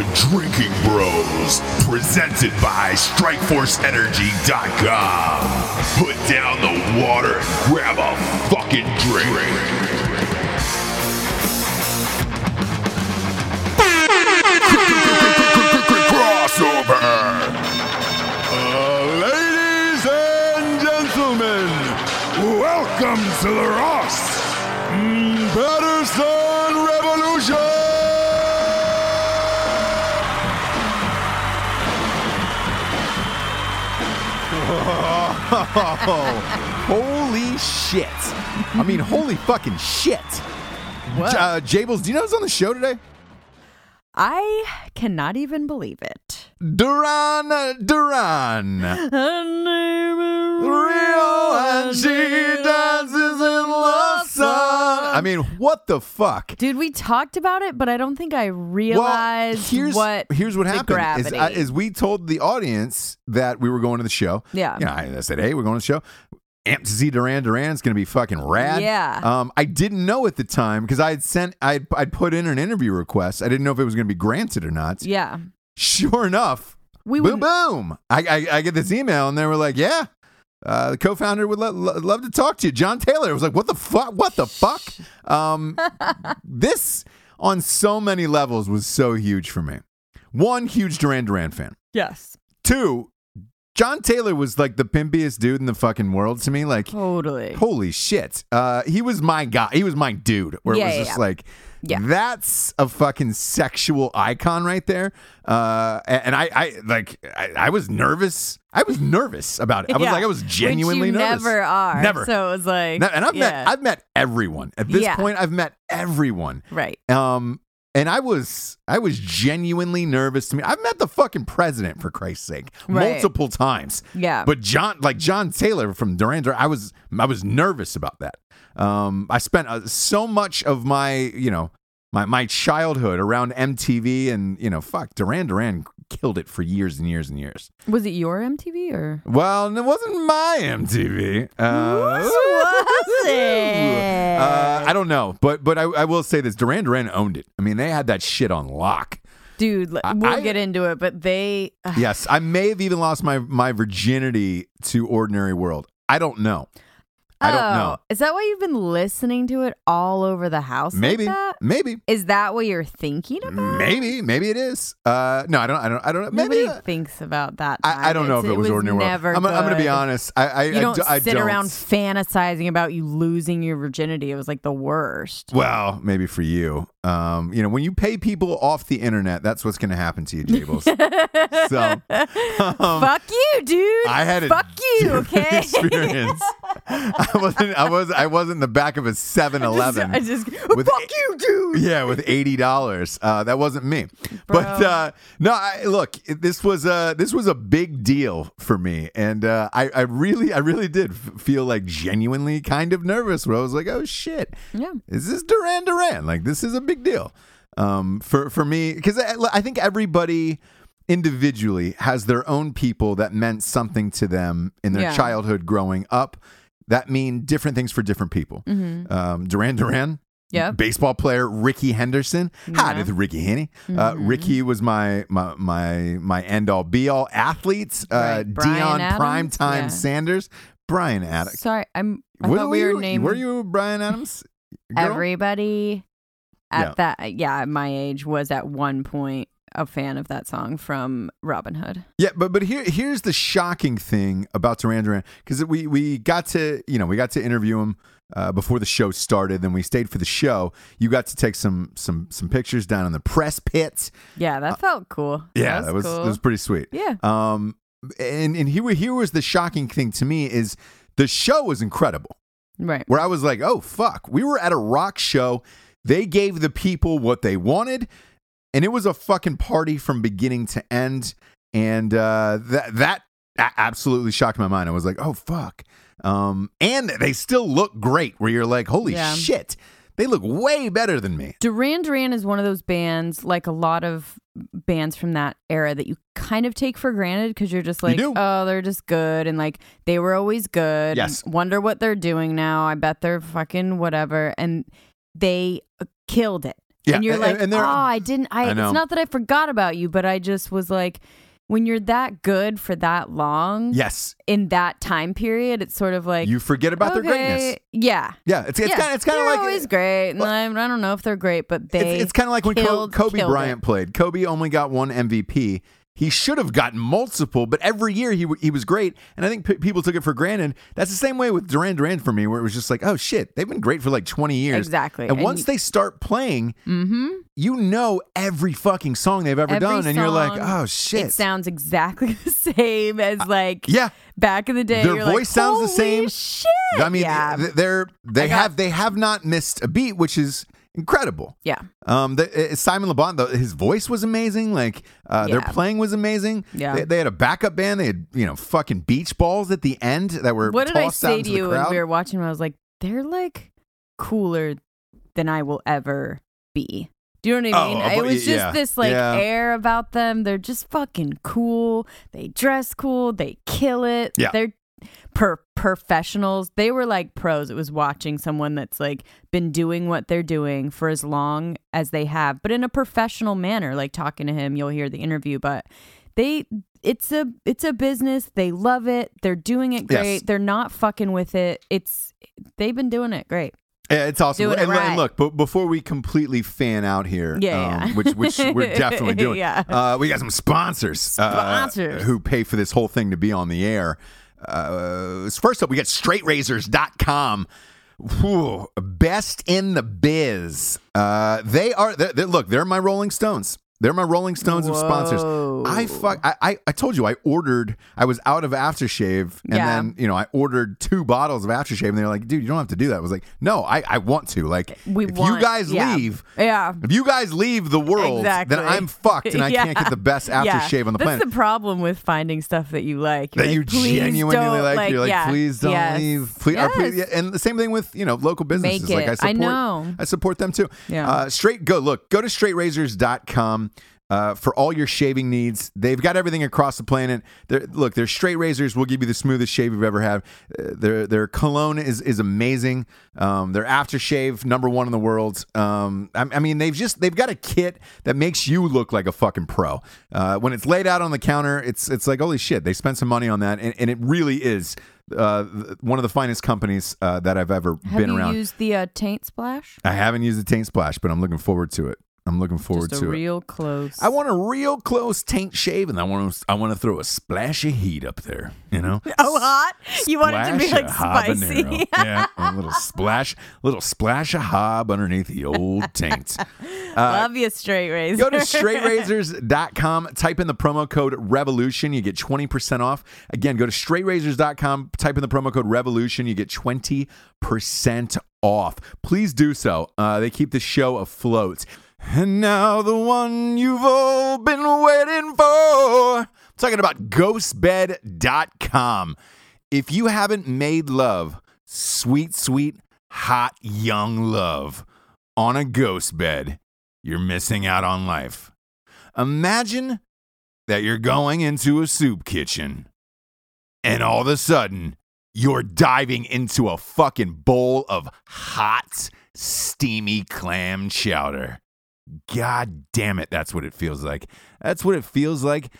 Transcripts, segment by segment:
to Drinking Bros, presented by StrikeForceEnergy.com. Put down the water and grab a fucking drink. Crossover! Uh, ladies and gentlemen, welcome to the Ross mm, Patterson holy shit. I mean, holy fucking shit. What? Uh, Jables, do you know who's on the show today? I cannot even believe it. Duran Duran. Real and she dances in the sun. I mean, what the fuck? Dude, we talked about it, but I don't think I realized here's, what here's what happened is, uh, is we told the audience that we were going to the show. Yeah. You know, I, I said, hey, we're going to the show. Amped to see Duran Duran's going to be fucking rad. Yeah. Um, I didn't know at the time because I had sent, I'd, I'd put in an interview request. I didn't know if it was going to be granted or not. yeah. Sure enough, We boom, boom. I, I, I get this email and they were like, yeah. Uh, the co-founder would lo- lo- love to talk to you, John Taylor. I was like, "What the fuck? What the fuck?" Um, this on so many levels was so huge for me. One, huge Duran Duran fan. Yes. Two, John Taylor was like the pimpiest dude in the fucking world to me. Like, Totally. holy shit. Uh, he was my guy. He was my dude. Where Yeah, it was yeah, just yeah. like, Yeah. that's a fucking sexual icon right there. Uh, and I, I like, I, I was nervous. I was nervous about it. I was Yeah. like, I was genuinely Which you nervous. never are. Never. So it was like, and I've yeah. met, I've met everyone at this Yeah. point. I've met everyone. right. Um, and I was I was genuinely nervous to me. I've met the fucking president for Christ's sake Right. multiple times. Yeah. But John, like John Taylor from Duran Duran, I was I was nervous about that. Um, I spent uh, so much of my you know my my childhood around MTV and you know fuck Duran Duran killed it for years and years and years. Was it your MTV or? Well, it wasn't my MTV. Uh, was it? Uh, I don't know, but but I, I will say this: Duran Duran owned it. I mean, they had that shit on lock. Dude, we'll I- get into it, but they. Yes, I may have even lost my my virginity to Ordinary World. I don't know. I don't know. Oh, Is that why you've been listening to it all over the house? like Maybe, that? maybe, Is that what you're thinking about? maybe, maybe it is. Uh, no, I don't. I don't. I don't know. Maybe. Nobody uh, thinks about that. I, I don't know It's- if it was, Ordinary never World. I'm, I'm going to be good. honest. I, I, You don't I sit don't. around fantasizing about you losing your virginity. It was like the worst. Well, maybe for you. Um, you know, when you pay people off the internet, that's what's going to happen to you, Jables. so, um, Fuck you, dude. I had a Fuck you, different okay? experience. I wasn't. I was. I wasn't in the back of a 7-Eleven. I just, with fuck you, dude. Yeah, with eighty dollars. Uh, that wasn't me. But uh, no, I, look, this was a this was a big deal for me, and uh, I, I really, I really did f- feel like genuinely kind of nervous. Where I was like, oh shit, Yeah. is this Duran Duran? Like this is a big deal um, for for me because I, I think everybody individually has their own people that meant something to them in their Yeah. childhood growing up. That mean different things for different people. Um, Duran Duran, Yeah. baseball player Rickey Henderson. Hi, Yeah. this is Ricky Henny. Uh, Mm-hmm. Ricky was my my my my end all be all athletes. Uh, Right. Dion Adams? Primetime Yeah. Sanders, Bryan Adams. Sorry, I'm. I What thought we were you, Were you Bryan Adams? girl? everybody at Yeah. that. Yeah, at my age was at one point a fan of that song from Robin Hood. Yeah, but but here here's the shocking thing about Duran Duran because we we got to you know we got to interview him uh, before the show started. Then we stayed for the show. You got to take some some some pictures down in the press pits. Yeah, that felt cool. Uh, Yeah, that was cool. that was pretty sweet. Yeah. Um, and and here here was the shocking thing to me is the show was incredible. Right. Where I was like, oh fuck, we were at a rock show. They gave the people what they wanted, and it was a fucking party from beginning to end. And uh, that that absolutely shocked my mind. I was like, oh fuck. Um, and they still look great. Where you're like, holy Yeah. shit, they look way better than me. Duran Duran is one of those bands, like a lot of bands from that era, that you kind of take for granted because you're just like, do. oh, they're just good. And like, they were always good. Yes. Wonder what they're doing now. I bet they're fucking whatever. And they killed it. Yeah, and you're and- like, and oh, I didn't. I, I it's not that I forgot about you, but I just was like, when you're that good for that long Yes, in that time period, it's sort of like you forget about their greatness. Yeah, Yeah, it's it's yeah. kind of it's kind of They're like always great, and I, I don't know if they're great, but they it's, it's kind of like when Co- Kobe Bryant it. played. Kobe only got one MVP. He should have gotten multiple, but every year he he was great, and I think p- people took it for granted. That's the same way with Duran Duran for me, where it was just like, oh shit, they've been great for like twenty years, Exactly. And, And once you- they start playing, Mm-hmm. you know every fucking song they've ever Every done, and you're like, oh shit, It sounds exactly the same as like yeah. back in the day. Their voice like, sounds the same. Shit. I mean, yeah, they're they got- have they have not missed a beat, which is incredible. yeah, Um, the, uh, Simon Le Bon, the, his voice was amazing. Like, uh, their playing was amazing. Yeah. they, they had a backup band. They had you know fucking beach balls at the end that were What did I say to you when we were watching? I was like, they're like cooler than I will ever be. Do you know what I Oh, mean? about- it was just yeah, this like yeah. air about them. They're just fucking cool. They dress cool. They kill it. Yeah. They're per- professionals. They were like pros. It was watching someone that's like been doing what they're doing for as long as they have, but in a professional manner. Like talking to him, you'll hear the interview, but they it's a it's a business. They love it. They're doing it Yes. great. They're not fucking with it. It's they've been doing it great. Yeah, it's awesome. Doing it and, and look, but before we completely fan out here, Yeah, um, yeah. which which we're definitely doing, Yeah. uh, we got some sponsors, uh, Sponsors. who pay for this whole thing to be on the air. Uh, first up, we got straightrazors.com. Whew, best in the biz. Uh, they are, they're, they're- look, they're my Rolling Stones. They're my Rolling Stones of sponsors. I fuck. I, I I told you I ordered. I was out of aftershave, and Yeah. then you know I ordered two bottles of aftershave, and they're like, "Dude, you don't have to do that." I was like, "No, I, I want to." Like, We if want, you guys yeah. leave, Yeah. if you guys leave the world, Exactly. then I'm fucked, and I Yeah. can't get the best aftershave on the planet. That's planet. the problem with finding stuff that you like. You're that you like, "Please genuinely don't," like, you're like, please don't yes, leave. Please, or please, yeah, and the same thing with you know local businesses. Make Like I support, I know. I support them too. Yeah. Uh, straight go look go to straightrazors.com. Uh, for all your shaving needs, they've got everything across the planet. They're, look, their straight razors will give you the smoothest shave you've ever had. Uh, their their cologne is is amazing. Um, their aftershave number one in the world. Um, I, I mean, they've just they've got a kit that makes you look like a fucking pro. Uh, when it's laid out on the counter, it's it's like holy shit. They spent some money on that, and, and it really is uh, one of the finest companies uh, that I've ever Have been you around. used the uh, taint splash? I haven't used the taint splash, but I'm looking forward to it. I'm looking forward Just a to it. real close. I want a real close taint shave, and I want to I want to throw a splash of heat up there. You know, oh hot. You want it to be Splash like spicy. yeah, a little splash, little splash of hob underneath the old taint. Love you, straight razor. Go to straightrazors.com, type in the promo code revolution, you get 20% off. Again, go to straightrazors.com, type in the promo code revolution, you get 20% off. Please do so. Uh, they keep the show afloat. And now the one you've all been waiting for. I'm talking about ghostbed.com. If you haven't made love, sweet, sweet, hot, young love on a ghost bed, you're missing out on life. Imagine that you're going into a soup kitchen and all of a sudden you're diving into a fucking bowl of hot, steamy clam chowder. God damn it, that's what it feels like. That's what it feels like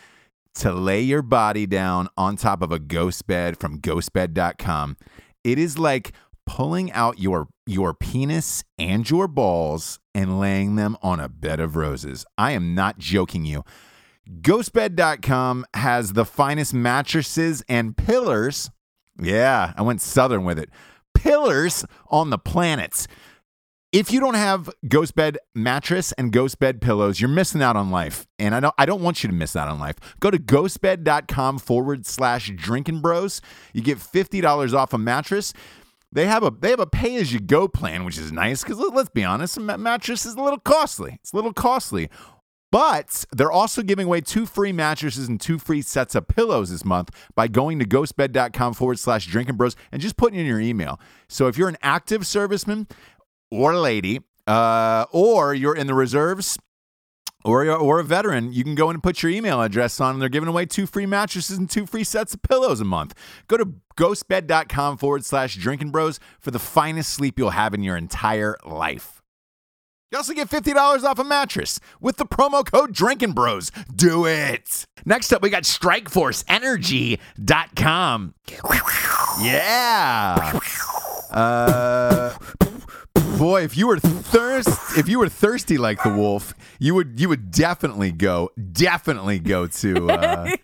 to lay your body down on top of a ghost bed from ghostbed.com. It is like pulling out your your penis and your balls and laying them on a bed of roses. I am not joking you. Ghostbed.com has the finest mattresses and pillars. Yeah, I went southern with it. Pillars on the planets. If you don't have Ghost Bed mattress and Ghost Bed pillows, you're missing out on life. And I don't I don't want you to miss out on life. Go to ghostbed.com forward slash drinking bros. You get $50 off a mattress. They have a they have a pay as you go plan, which is nice because let's be honest, a mattress is a little costly. It's a little costly. But they're also giving away two free mattresses and two free sets of pillows this month by going to ghostbed.com forward slash drinking bros and just putting in your email. So if you're an active serviceman or a lady, uh, or you're in the reserves, or or a veteran, you can go in and put your email address on, and they're giving away two free mattresses and two free sets of pillows a month. Go to ghostbed.com forward slash drinking bros for the finest sleep you'll have in your entire life. You also get $50 off a mattress with the promo code Drinking Bros. Do it. Next up, we got StrikeForceEnergy.com. Yeah. Uh, boy, if you were thirst, if you were thirsty like the wolf, you would you would definitely go, definitely go to uh,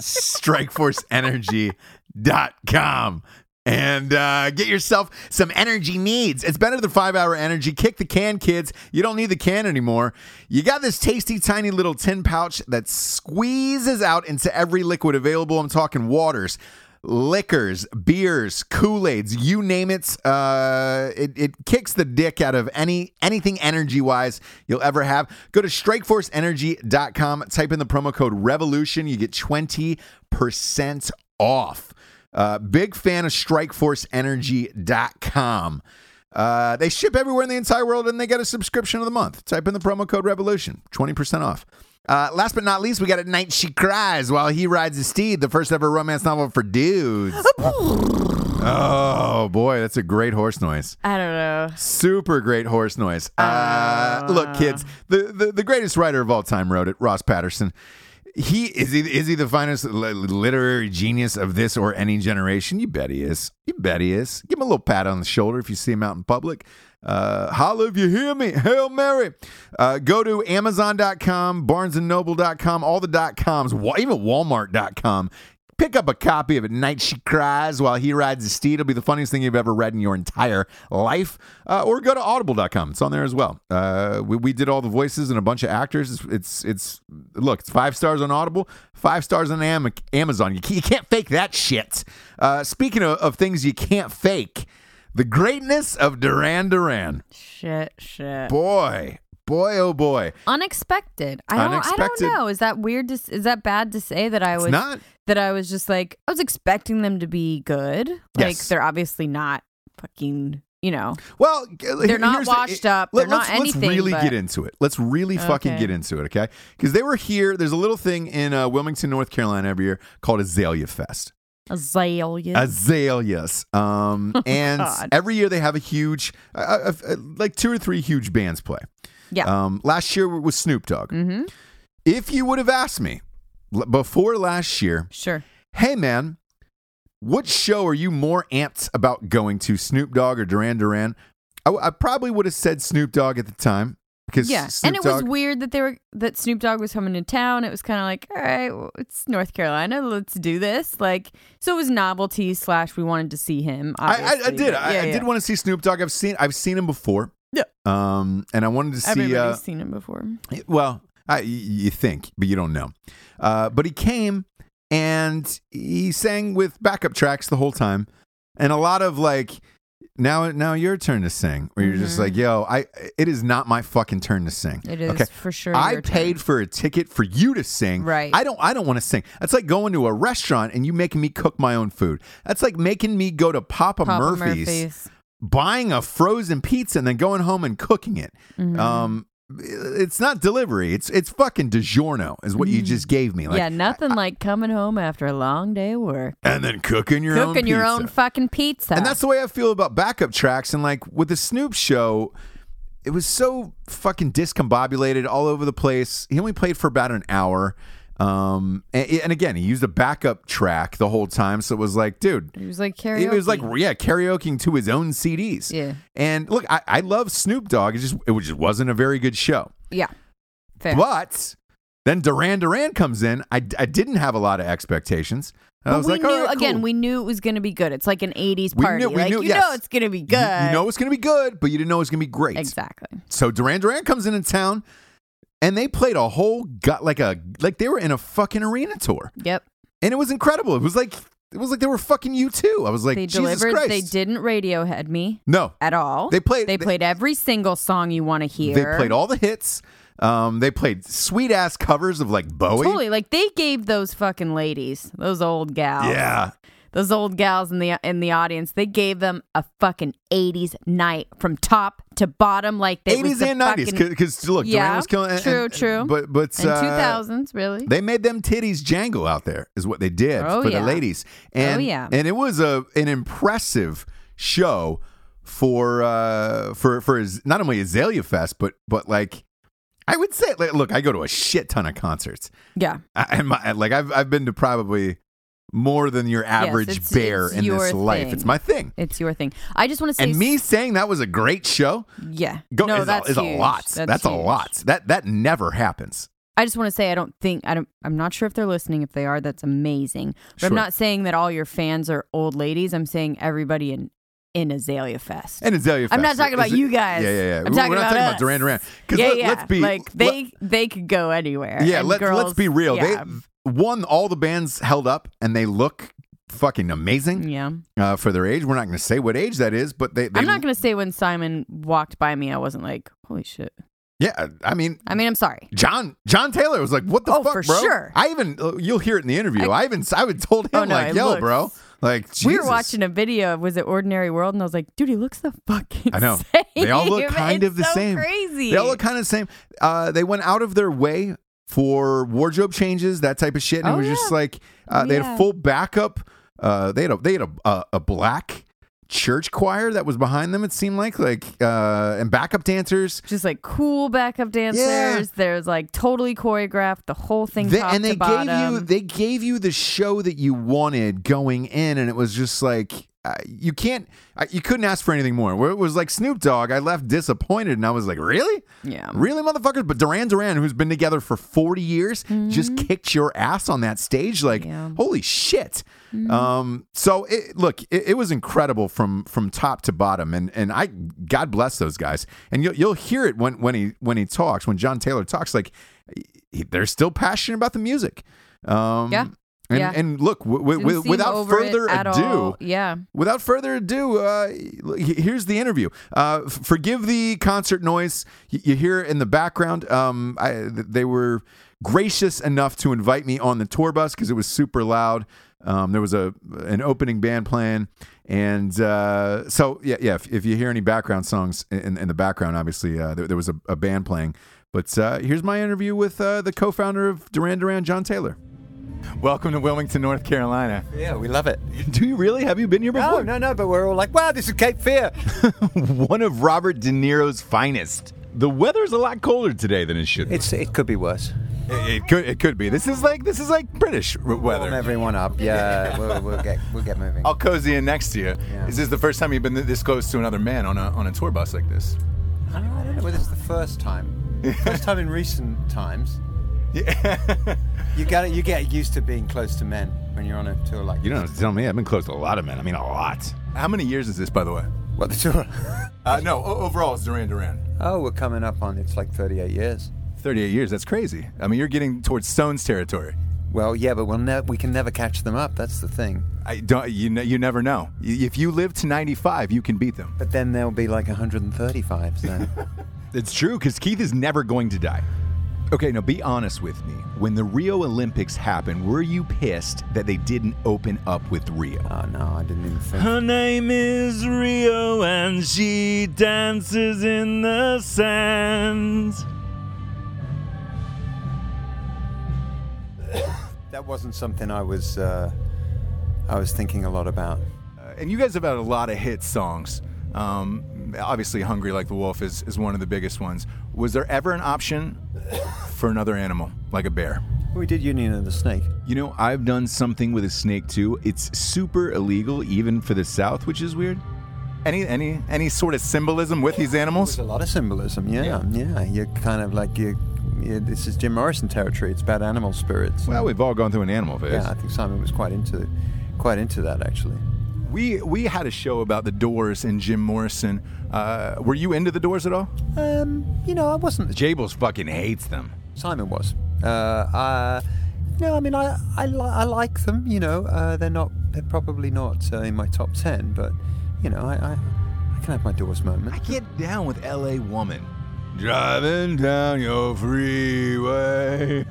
StrikeForceEnergy.com and uh, get yourself some energy needs. It's better than five hour energy. Kick the can, kids. You don't need the can anymore. You got this tasty, tiny little tin pouch that squeezes out into every liquid available. I'm talking waters. Liquors, beers, Kool Aids, you name it. Uh, it. It kicks the dick out of any anything energy wise you'll ever have. Go to strikeforceenergy.com, type in the promo code REVOLUTION. You get 20% off. Uh, big fan of strikeforceenergy.com. Uh, they ship everywhere in the entire world and they get a subscription of the month. Type in the promo code revolution, 20% off. Uh, last but not least, we got At Night She Cries While He Rides His Steed, the first ever romance novel for dudes. oh, boy, that's a great horse noise. I don't know. Super great horse noise. Uh, look, kids, the, the, the greatest writer of all time wrote it, Ross Patterson. He is he is he the finest li- literary genius of this or any generation? You bet he is. You bet he is. Give him a little pat on the shoulder if you see him out in public. Uh, holla if you hear me. Hail Mary. Uh, go to Amazon.com, BarnesandNoble.com, all the dot coms, even Walmart.com. Pick up a copy of At Night She Cries While He Rides His Steed. It'll be the funniest thing you've ever read in your entire life. Uh, or go to audible.com. It's on there as well. Uh, we, we did all the voices and a bunch of actors. It's, it's, it's look, it's five stars on Audible, five stars on Am- Amazon. You can't fake that shit. Uh, speaking of, of things you can't fake, the greatness of Duran Duran. Shit, shit. Boy, boy, oh boy. Unexpected. I don't. I Unexpected. don't know. Is that weird? To, is that bad to say that I was not. that I was just like I was expecting them to be good. Like Yes. they're obviously not fucking. You know, Well, They're not washed up. They're not let's, anything, Let's really but- get into it. Let's really fucking Okay. get into it, okay? Because they were here. There's a little thing in uh, Wilmington, North Carolina, every year called Azalea Fest. Azaleas. Azaleas. Um, and Oh, God. every year they have a huge, uh, uh, uh, like two or three huge bands play. yeah. Um, last year was Snoop Dogg. mm-hmm. If you would have asked me l- before last year, Sure. hey man, what show are you more amped about going to, Snoop Dogg or Duran Duran? I, w- I probably would have said Snoop Dogg at the time because Yeah, Snoop and it was weird that they were that Snoop Dogg was coming to town. It was kind of like, all right, well, it's North Carolina, let's do this. Like, so it was novelty slash we wanted to see him. I, I, I did. I, yeah, I yeah. did want to see Snoop Dogg. I've seen I've seen him before. Yeah. Um, and I wanted to see. Everybody's Uh, seen him before. well, I, you think, but you don't know. Uh, but he came and he sang with backup tracks the whole time, and a lot of like. Now, now your turn to sing. Where you're just Mhm. like, yo, I. It is not my fucking turn to sing. It is Okay. for sure. I your turn. paid for a ticket for you to sing. Right. I don't I don't want to sing. That's like going to a restaurant and you making me cook my own food. That's like making me go to Papa, Papa Murphy's, Murphy's. buying a frozen pizza and then going home and cooking it. Mhm. Um it's not delivery. It's it's fucking DiGiorno is what you just gave me. Like, Mm. yeah, nothing like coming home after a long day of work, and then cooking your own cooking your pizza. own fucking pizza. And that's the way I feel about backup tracks. And like with the Snoop show, it was so fucking discombobulated all over the place. He only played for about an hour. Um, and, and again, he used a backup track the whole time. So it was like, dude, it was like karaoke. it was like, yeah, karaokeing to his own CDs. yeah, And look, I, I love Snoop Dogg. It just, it just wasn't a very good show. yeah, fair. But then Duran Duran comes in. I, I didn't have a lot of expectations. I But was we like, knew right, again. cool. We knew it was going to be good. It's like an '80s party. We knew- we like knew- you yes. know it's going to be good. You, know it's going to be good, but you didn't know it was going to be great. exactly. So Duran Duran comes in in town, and they played a whole gut like a like they were in a fucking arena tour, Yep. and it was incredible. It was like it was like they were fucking U2. I was like, they Jesus delivered. Christ. They didn't Radiohead me No, at all. They played- They they- played every single song you want to hear. they played all the hits. Um, they played sweet ass covers of like Bowie. Totally. Like they gave those fucking ladies, those old gals. Yeah, Those old gals in the in the audience, they gave them a fucking 80s night from top to bottom like they eighties the and nineties. Because look, Duran Yeah, was killing. and- true, and- true. But but and uh, 2000s, really. They made them titties jangle out there, is what they did Oh, for yeah. the ladies, and Oh, yeah. and it was a an impressive show for uh for for his, not only Azalea Fest, but but like I would say, like, look, I go to a shit ton of concerts, Yeah. I- and my, like I've I've been to probably more than your average it's- bear it's in this life. thing. It's my thing. It's your thing. I just want to say And me saying that was a great show Yeah. go, no, is, that's a, is a lot. That's, a lot. That that never happens. I just want to say I don't think I don't I'm not sure if they're listening. If they are, that's amazing. But Sure. I'm not saying that all your fans are old ladies. I'm saying everybody in in Azalea Fest. And Azalea I'm not talking about it- you guys. Yeah, yeah, yeah. I'm We're not about talking us. about Duran Duran. Because yeah, let, yeah. us be like they they could go anywhere. Yeah, let, girls, let's be real. Yeah. They one, all the bands held up and they look fucking amazing yeah. uh, for their age. We're not going to say what age that is, but they. they I'm not gonna say when Simon walked by me, I wasn't like, holy shit. Yeah, I mean, I mean, I'm sorry. John John Taylor was like, "What the Oh, fuck, for bro?" sure. I even uh, you'll hear it in the interview. I, even I would told him Oh, no, like, "Yo, looks- bro." Like We were watching a video of was it Ordinary World, and I was like, dude, he looks the fucking I know. same. They all look kind It's of the so same. Crazy. They all look kind of the same. Uh, they went out of their way for wardrobe changes, that type of shit, and Oh, it was just like uh, they had a full backup. Uh, they had a they had a, a, a black church choir that was behind them. It seemed like like uh, and backup dancers. just like cool backup dancers. Yeah. There's like totally choreographed the whole thing. They- and they gave you they gave you the show that you wanted going in, and it was just like you can't you couldn't ask for anything more. Where it was like Snoop Dogg, I left disappointed, and I was like, really, yeah. really, motherfuckers. But Duran Duran, who's been together for forty years, just kicked your ass on that stage, like Mm-hmm. Yeah. Mm-hmm. holy shit. Um, so it, look, it, it was incredible from from top to bottom, and and I God bless those guys, and you'll you'll hear it when when he when he talks when John Taylor talks, like he, they're still passionate about the music. Um, Yeah. And, Yeah. and look, w- w- Didn't w- seem without further ado, yeah. without further ado, uh, here's the interview. Uh, forgive the concert noise you hear in the background. Um, I, they were gracious enough to invite me on the tour bus because it was super loud. Um, there was a an opening band playing, and uh, so yeah, yeah. If, if you hear any background songs in, in the background, obviously uh, there, there was a, a band playing. But uh, here's my interview with uh, the co-founder of Duran Duran, John Taylor. Welcome to Wilmington, North Carolina. Yeah, we love it. Do you really? Have you been here before? No, no, no, but we're all like, wow, this is Cape Fear. one of Robert De Niro's finest. The weather's a lot colder today than it should be. It's it could be worse. It, it could it could be. This is like this is like British r- Warm weather. everyone up. Yeah, we'll, we'll get we'll get moving. I'll cozy in next to you. Yeah. Is this the first time you've been this close to another man on a on a tour bus like this? I don't know whether it's the first time. First time in recent times. Yeah. You get you get used to being close to men when you're on a tour like you don't have to tell me. I've been close to a lot of men. I mean, a lot. How many years is this, by the way? what the tour. Uh, no, o- overall, it's Duran Duran. oh, we're coming up on it's like 38 years. 38 years. That's crazy. I mean, you're getting towards Stones territory. Well, yeah, but we'll ne- we can never catch them up. That's the thing. I don't. You ne- you never know. Y- If you live to 95, you can beat them. But then there'll be like 135. So It's true because Keith is never going to die. Okay, now be honest with me. When the Rio Olympics happened, were you pissed that they didn't open up with Rio? oh no, I didn't even think. Her name is Rio and she dances in the sand. That wasn't something I was uh, I was thinking a lot about. Uh, and you guys have had a lot of hit songs. Um, obviously, Hungry Like the Wolf is, is one of the biggest ones. Was there ever an option for another animal, like a bear? We did Union of the Snake. You know, I've done something with a snake too. It's super illegal, even for the South, which is weird. Any any any sort of symbolism with these animals? There's a lot of symbolism. Yeah, yeah. You're kind of like you. you this is Jim Morrison territory. It's about animal spirits. Well, we've all gone through an animal phase. yeah, I think Simon was quite into, quite into that actually. We we had a show about the Doors and Jim Morrison. Uh, were you into the Doors at all? Um, you know, I wasn't. Jables fucking hates them. Simon was. Uh, uh, no, I mean, I I, li- I like them. You know, uh, they're not. They're probably not uh, in my top ten, but you know, I I, I can have my Doors moment. I get down with L.A. Woman. Driving down your freeway.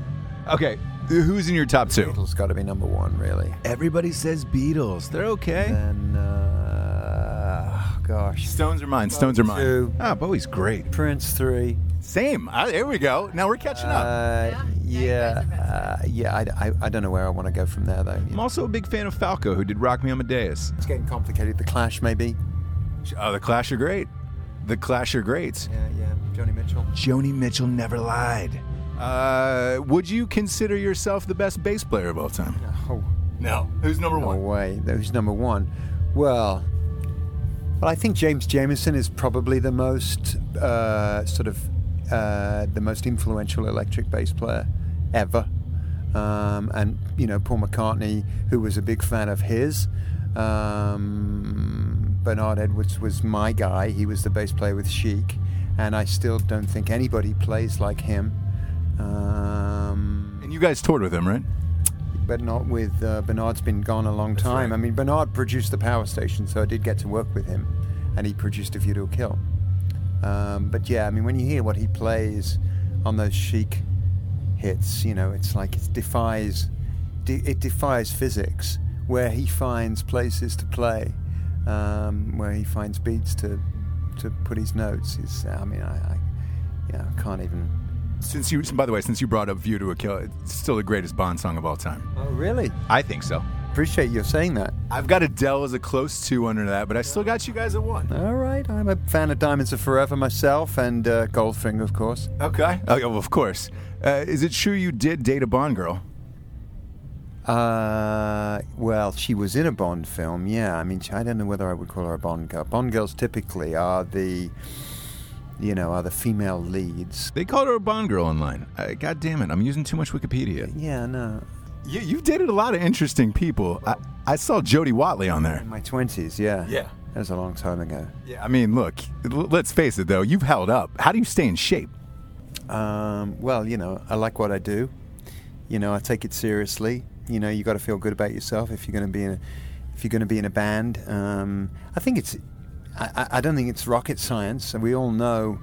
Okay, who's in your top two? Beatles got to be number one, really. Everybody says Beatles. They're okay. And uh, gosh, Stones are mine. Stones are mine. Two. Ah, Bowie's great. Prince three. Same. Ah, there we go. Now we're catching up. Uh, yeah, uh, yeah. I, I, I don't know where I want to go from there though. I'm also a big fan of Falco, who did Rock Me Amadeus. It's getting complicated. The Clash, maybe. Oh, the Clash are great. The Clash are great. Yeah, yeah. Joni Mitchell. Joni Mitchell never lied. Uh, would you consider yourself the best bass player of all time? Oh, No. Who's number one? no way. Who's number one? Well, well, I think James Jamerson is probably the most uh, sort of uh, the most influential electric bass player ever. Um, and you know, Paul McCartney, who was a big fan of his. Um, Bernard Edwards was my guy. He was the bass player with Chic, and I still don't think anybody plays like him. Um, And you guys toured with him, right? But not with uh, Bernard's been gone a long time. I mean, Bernard produced the Power Station, so I did get to work with him, and he produced A View to a Kill. Um, but yeah, I mean, when you hear what he plays on those Chic hits, you know, it's like it defies de- it defies physics. Where he finds places to play, um, where he finds beats to to put his notes is. I mean, I, I yeah, I can't even. Since you, by the way, since you brought up "View to a Kill," it's still the greatest Bond song of all time. Oh, really? I think so. Appreciate you saying that. I've got Adele as a close two under that, but I still got you guys at one. All right, I'm a fan of Diamonds Are Forever myself, and uh, Goldfinger, of course. Okay. Oh, well, of course. Uh, is it true you did date a Bond girl? Uh, well, she was in a Bond film, yeah. I mean, I don't know whether I would call her a Bond girl. Bond girls typically are the, you know, are the female leads. They called her a Bond girl online. Uh, God damn it, I'm using too much Wikipedia. Yeah, no. You, you've dated a lot of interesting people. I, I saw Jody Watley on there. In my 20s, yeah. Yeah. That was a long time ago. Yeah, I mean, look, l- let's face it though, you've held up. How do you stay in shape? Um, well, you know, I like what I do. You know, I take it seriously. You know, you got to feel good about yourself if you're going to be in a, if you're going to be in a band. Um, I think it's, I, I- I don't think it's rocket science. And we all know,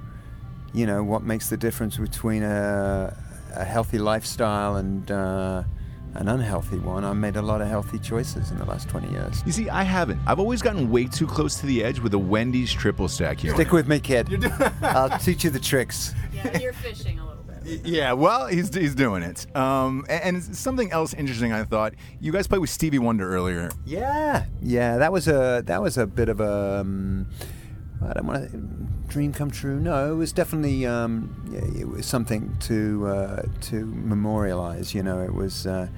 you know, what makes the difference between a, a healthy lifestyle and uh, an unhealthy one. I made a lot of healthy choices in the last 20 years. You see, I haven't. I've always gotten way too close to the edge with a Wendy's triple stack here. Stick with me, kid. I'll teach you the tricks. Yeah, you're fishing a little bit. Yeah, well, he's he's doing it. Um, a- and, something else interesting, I thought you guys played with Stevie Wonder earlier. Yeah, yeah, that was a that was a bit of a um, I don't want to dream come true. No, it was definitely um, yeah, it was something to uh, to memorialize. You know, it was uh,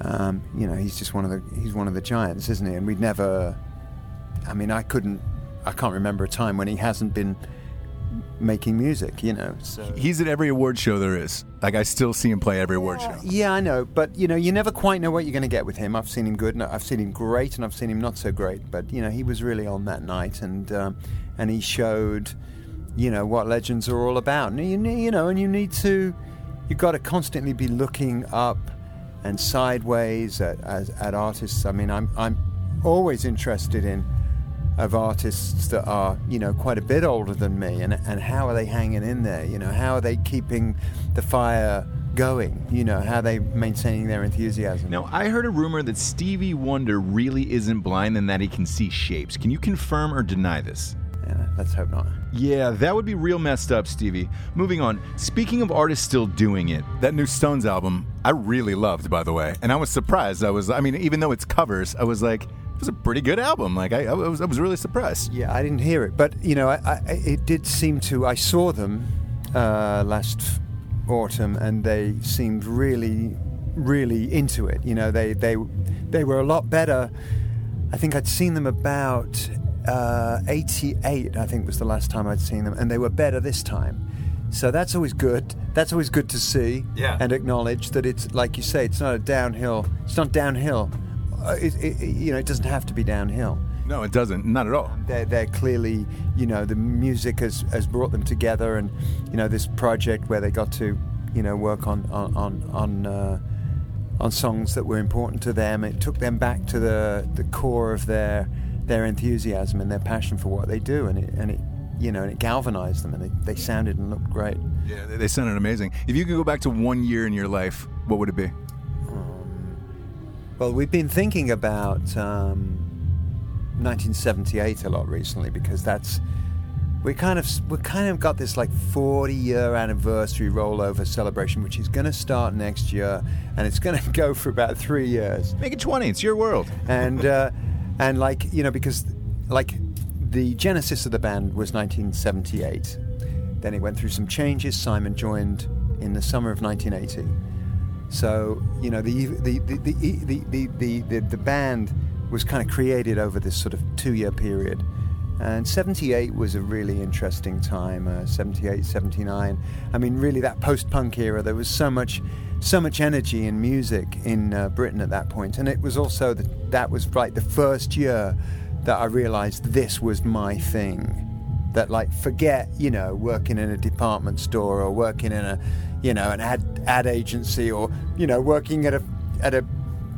um, you know he's just one of the he's one of the giants, isn't he? And we'd never. I mean, I couldn't. I can't remember a time when he hasn't been making music. You know, so. He's at every award show there is. Like I still see him play every award show. Yeah, I know, but you know, you never quite know what you're going to get with him. I've seen him good, and I've seen him great, and I've seen him not so great. But you know, he was really on that night, and um, and he showed, you know, what legends are all about. And you, you know, and you need to, you've got to constantly be looking up and sideways at, at, at artists. I mean, I'm I'm always interested in of artists that are you know quite a bit older than me and and how are they hanging in there you know how are they keeping the fire going you know how are they maintaining their enthusiasm Now, I heard a rumor that Stevie Wonder really isn't blind and that he can see shapes. Can you confirm or deny this? yeah, let's hope not Yeah, that would be real messed up, Stevie. Moving on. Speaking of artists still doing it, that new Stones album, I really loved, by the way. And I was surprised. I was, I mean, even though it's covers, I was like, was a pretty good album. Like, I, I was, I was really surprised. yeah i didn't hear it but you know I, I, it did seem to i saw them uh, last autumn and they seemed really really into it you know they they they were a lot better i think i'd seen them about uh, 88 i think was the last time i'd seen them and they were better this time so that's always good that's always good to see Yeah. and acknowledge that it's like you say it's not a downhill it's not downhill uh, it, it, you know it doesn't have to be downhill No, it doesn't. Not at all. they're, they're clearly, you know, the music has, has brought them together, and you know this project where they got to, you know, work on on on on, uh, on songs that were important to them. It took them back to the the core of their their enthusiasm and their passion for what they do, and it and it you know and it galvanized them, and they, they sounded and looked great. Yeah, they, they sounded amazing. If you could go back to one year in your life, what would it be? Well, we've been thinking about um, 1978 a lot recently because that's we kind of we kind of got this like 40 year anniversary rollover celebration, which is going to start next year, and it's going to go for about three years. Make it 20. It's your world. And uh, and like you know because like the genesis of the band was 1978. Then it went through some changes. Simon joined in the summer of 1980. So you know the the the the the, the, the, the, band was kind of created over this sort of two-year period. And 78 was a really interesting time. Uh, 78, 79. I mean, really, that post-punk era. There was so much, so much energy in music in uh, Britain at that point. point, and it was also the, that was like the first year that I realized this was my thing. That like forget, you know, working in a department store or working in a, you know, an ad ad agency or you know, working at a at a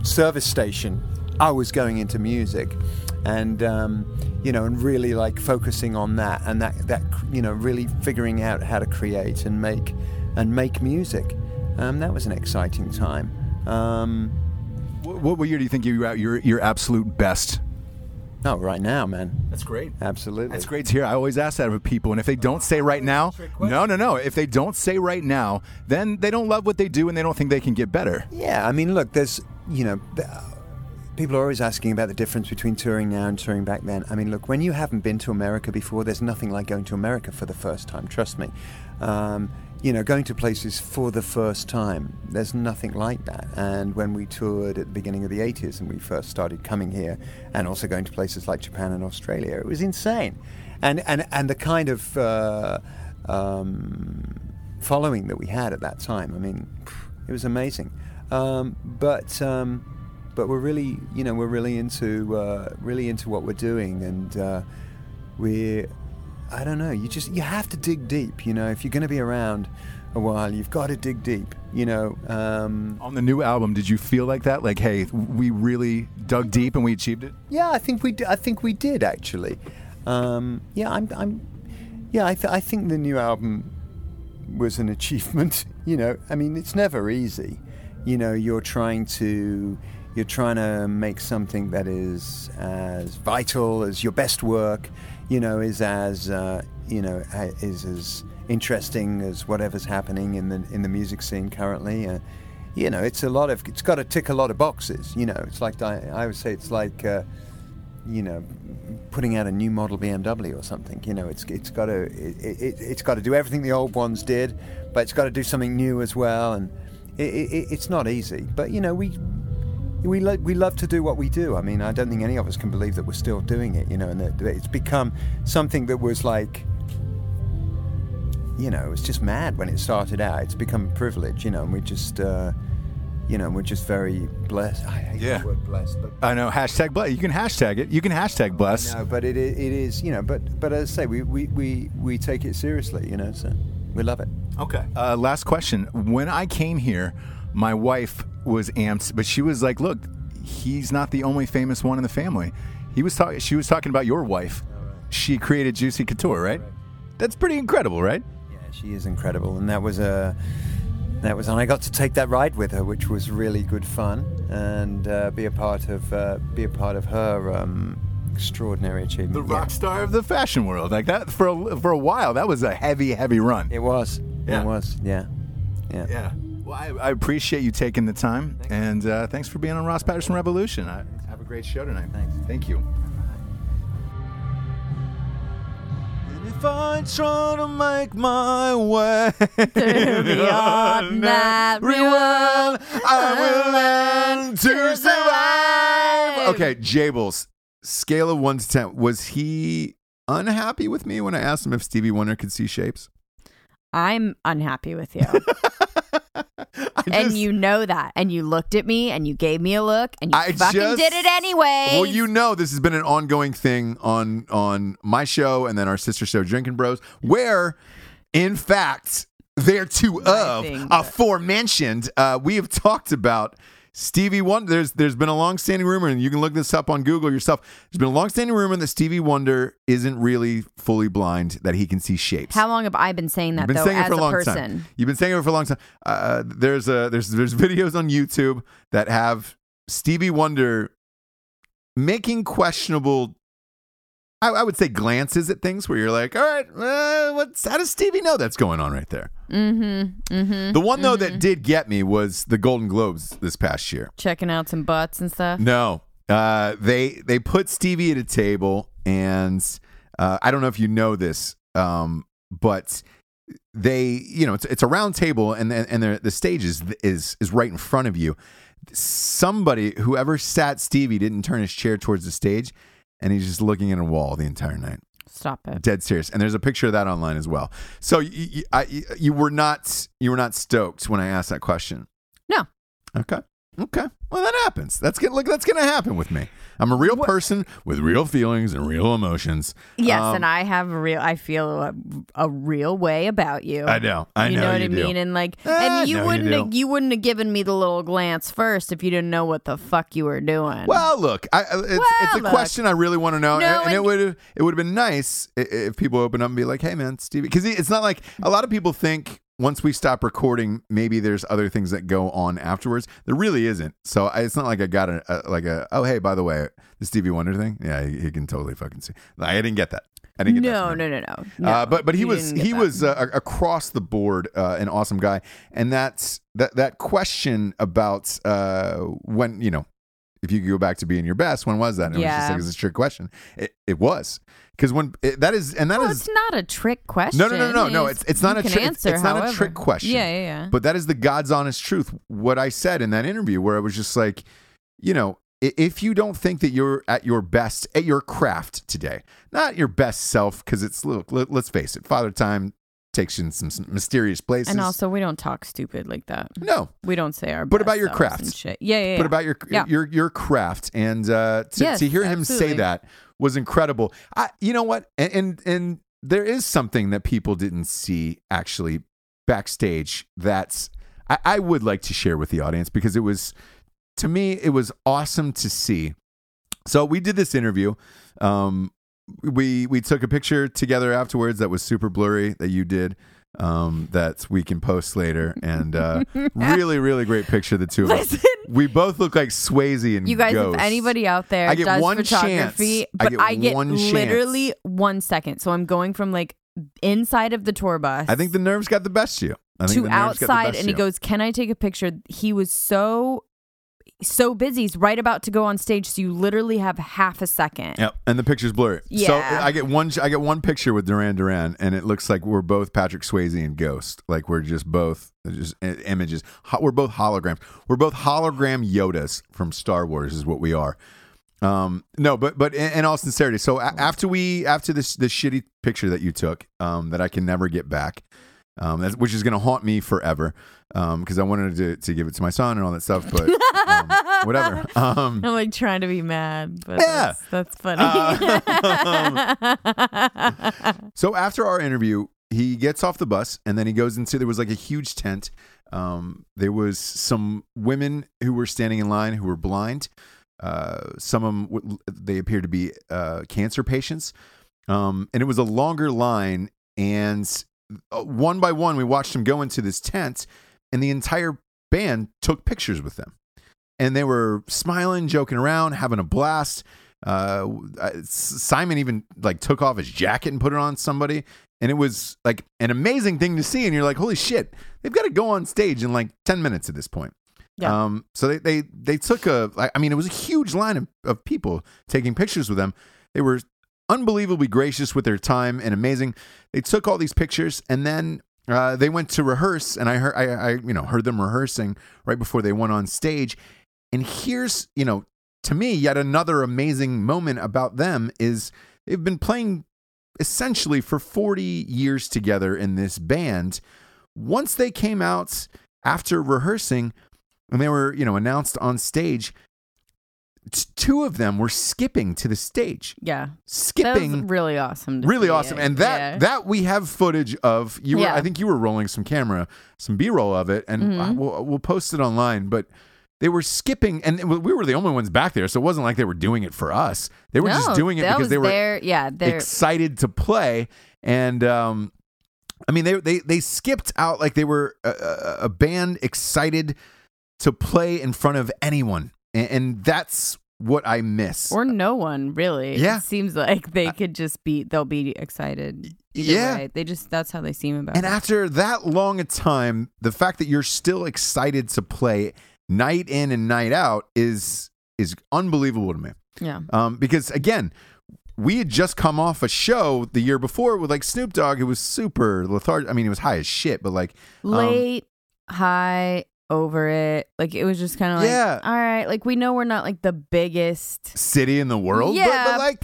service station. I was going into music, and um, you know, and really like focusing on that and that that you know, really figuring out how to create and make and make music. Um, that was an exciting time. Um, What, what year do you think you were at your your absolute best? Oh, right now, man, That's great. absolutely. That's great to hear. I always ask that of people, and if they don't say right now, no, no, no. If they don't say right now, then they don't love what they do, and they don't think they can get better. Yeah, I mean, look, there's, you know, people are always asking about the difference between touring now and touring back then. I mean, look, when you haven't been to America before, there's nothing like going to America for the first time, trust me. Um, you know, going to places for the first time, there's nothing like that. And when we toured at the beginning of the 80s and we first started coming here and also going to places like Japan and Australia, it was insane. And, and, and the kind of uh, um, following that we had at that time, I mean, it was amazing. Um, but um, but we're really, you know, we're really into uh, really into what we're doing, and uh, we, I don't know, you just you have to dig deep. You know, if you're going to be around a while, you've got to dig deep. You know, um, On the new album, did you feel like that? Like, hey, we really dug deep and we achieved it? yeah, I think we, d- I think we did actually. Um, yeah, I'm, I'm, yeah, I, th- I think the new album was an achievement. You know, I mean, it's never easy. You know, you're trying to, you're trying to make something that is as vital as your best work. You know, is as, uh, you know, is as interesting as whatever's happening in the in the music scene currently. Uh, you know, it's a lot of, it's got to tick a lot of boxes. You know, it's like I, would say, it's like. Uh, you know, putting out a new model BMW or something. You know, it's it's got to it, it, it's got to do everything the old ones did, but it's got to do something new as well. And it, it, it's not easy. But you know, we we lo- we love to do what we do. I mean, I don't think any of us can believe that we're still doing it. You know, and that it's become something that was like. You know, it was just mad when it started out. It's become a privilege, you know, and we just, uh, you know, we're just very blessed. I hate Yeah. the word blessed, but I know. Hashtag bless. You can hashtag it. You can hashtag bless. no, but it, it is, you know, but but as I say, we, we, we, we take it seriously, you know, so we love it. Okay. Uh, last question. When I came here, my wife was amped, but she was like, "Look, he's not the only famous one in the family." He was talking. She was talking about your wife. She created Juicy Couture, right? That's pretty incredible, right? Yeah, she is incredible, and that was a that was, and I got to take that ride with her, which was really good fun, and uh, be a part of uh, be a part of her um, extraordinary achievement. The Yeah. rock star of the fashion world, like that for a, for a while. That was a heavy, heavy run. It was. Yeah. It was. Yeah. Yeah. Yeah. Well, I, I appreciate you taking the time, and uh, thanks for being on Ross Patterson Revolution. I, have a great show tonight. Thanks. Thank you. If I try to make my way the ordinary world, I will learn to survive. Okay, Jables, scale of one to ten. Was he unhappy with me when I asked him if Stevie Wonder could see shapes? I'm unhappy with you. And just- you know that. And you looked at me and you gave me a look and you I fucking just- did it anyway. Well, you know this has been an ongoing thing on on my show and then our sister show, Drinking Bros, where, in fact, there two of aforementioned, uh, we have talked about Stevie Wonder. There's there's been a long-standing rumor, and you can look this up on Google yourself. There's been a long-standing rumor that Stevie Wonder isn't really fully blind; that he can see shapes. How long have I been saying that You've been though saying as it for a long person? time. You've been saying it for a long time. Uh, there's a there's there's videos on YouTube that have Stevie Wonder making questionable. I, I would say glances at things where you're like, all right, uh, what's how does Stevie know that's going on right there? Mm-hmm. Mm-hmm. The one though that did get me was the Golden Globes this past year. Checking out some butts and stuff. No, uh, they they put Stevie at a table and Uh, I don't know if you know this, um, but they, you know, it's it's a round table, and and, and the the stage is is is right in front of you. Somebody, whoever sat Stevie, didn't turn his chair towards the stage, and he's just looking at a wall the entire night. Stop it. Dead serious, and there's a picture of that online as well. So you, you, I, you were not you were not stoked when I asked that question. No. Okay. Okay. Well, that happens. That's gonna look. That's gonna happen with me. I'm a real person with real feelings and real emotions. Yes, Um, and I have a real. I feel a, a real way about you. I know. I you know, know, what you I do. mean, and like, Ah, and you no, you wouldn't do. have, you wouldn't have given me the little glance first if you didn't know what the fuck you were doing. Well, look, I, I- it's, it's a Well, look. question I really want to know, No, and, and it and- would it would have been nice i- if people open up and be like, "Hey, man, Stevie," because it's not like a lot of people think once we stop recording, maybe there's other things that go on afterwards. There really isn't. So I, it's not like I got a, a like a oh hey by the way the Stevie Wonder thing. Yeah, he, he can totally fucking see. I didn't get that. I didn't get no, from no, no, no, no. Uh, but but he you was he that. was uh, across the board uh, an awesome guy, and that's that that question about uh, when you know if you could go back to being your best, when was that? And it was just like it's a trick question. It, it was because when it, that is and that is Well, it's not a trick question. no no no no no It's- it's not a trick it's, answer it's not a trick question. Yeah, yeah, yeah. But that is the God's honest truth. What I said in that interview, where I was just like, you know, if you don't think that you're at your best at your craft today, not your best self, because it's look, let, let's face it, Father Time takes you in some, some mysterious places. and also, we don't talk stupid like that. no, We don't say our. But about your craft. and shit. Yeah, yeah. but about your Yeah. your your craft, and uh, to, Yes, to hear him say that was incredible. I, you know what, and, and and there is something that people didn't see actually backstage that's I, I would like to share with the audience because it was to me it was awesome to see. So we did this interview. Um, we we took a picture together afterwards that was super blurry that you did. Um, that we can post later, and uh, really, really great picture of the two of us. Listen, We both look like Swayze and you guys, Ghost. if anybody out there I get does one photography, chance. I but get I get one chance. literally one second. So I'm going from like inside of the tour bus. I think the nerves got the best of you. I think to the nerves got the outside best and he you. goes can i take a picture he was so so busy he's right about to go on stage so you literally have half a second Yep, and the picture's blurry. Yeah. So I get one. I get one picture with Duran Duran, and it looks like we're both Patrick Swayze and Ghost. Like we're just both just images. We're both holograms. We're both hologram Yodas from Star Wars. Is what we are. Um, no, but but in, in all sincerity, so a- after we after this this shitty picture that you took, um, that I can never get back, um, that's, which is going to haunt me forever, um, because I wanted to to give it to my son and all that stuff, but um, whatever. Um, i'm like trying to be mad but Yeah. that's, that's funny So after our interview, he gets off the bus and then he goes into there was like a huge tent. Um, there was some women who were standing in line who were blind. Uh, some of them they appeared to be uh, cancer patients, um, and it was a longer line. And uh, one by one, we watched them go into this tent, and the entire band took pictures with them, and they were smiling, joking around, having a blast. Uh, Simon even like took off his jacket and put it on somebody, and it was like an amazing thing to see. And you're like, holy shit, they've got to go on stage in like ten minutes at this point. Yeah. Um, so they, they they took a like, I mean it was a huge line of, of people taking pictures with them. They were unbelievably gracious with their time and amazing. They took all these pictures and then uh, they went to rehearse and I heard I, I you know heard them rehearsing right before they went on stage. And here's you know to me yet another amazing moment about them is they've been playing essentially for 40 years together in this band. Once they came out after rehearsing and they were, you know, announced on stage, two of them were skipping to the stage. yeah that Skipping was really awesome really see. awesome. And that Yeah. that we have footage of. You were, Yeah. I think you were rolling some camera, some B-roll of it and Mhm. uh, we'll we'll post it online, but they were skipping and we were the only ones back there, so it wasn't like they were doing it for us. They were just doing it because they were their, yeah they're excited to play and um i mean they they they skipped out like they were a, a- band excited to play in front of anyone and, and that's what i miss or no one really Yeah. it seems like they could just be they'll be excited Yeah. way. they just that's how they seem about and it after that long a time the fact that you're still excited to play night in and night out is is unbelievable to me yeah um, because again, we had just come off a show the year before with like Snoop Dogg, who was super lethargic. I mean, it was high as shit, but like um, Late, high, over it. Like it was just kind of like, Yeah. all right. Like we know we're not like the biggest. city in the world. but- yeah, but, like,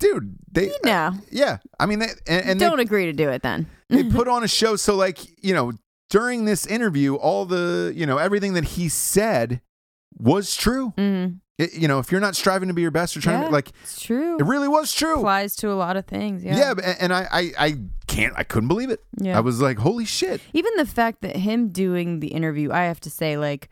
dude, they you know, yeah. I mean, they, and, and they don't agree to do it then. they put on a show. So like, you know, during this interview, all the, you know, everything that he said was true. Mm-hmm. It- you know, if you're not striving to be your best or trying Yeah, to like, it's true. it really was true. applies to a lot of things. Yeah. Yeah, but, and I, I, I can't, I couldn't believe it. Yeah. I was like, holy shit. Even the fact that him doing the interview, I have to say, like,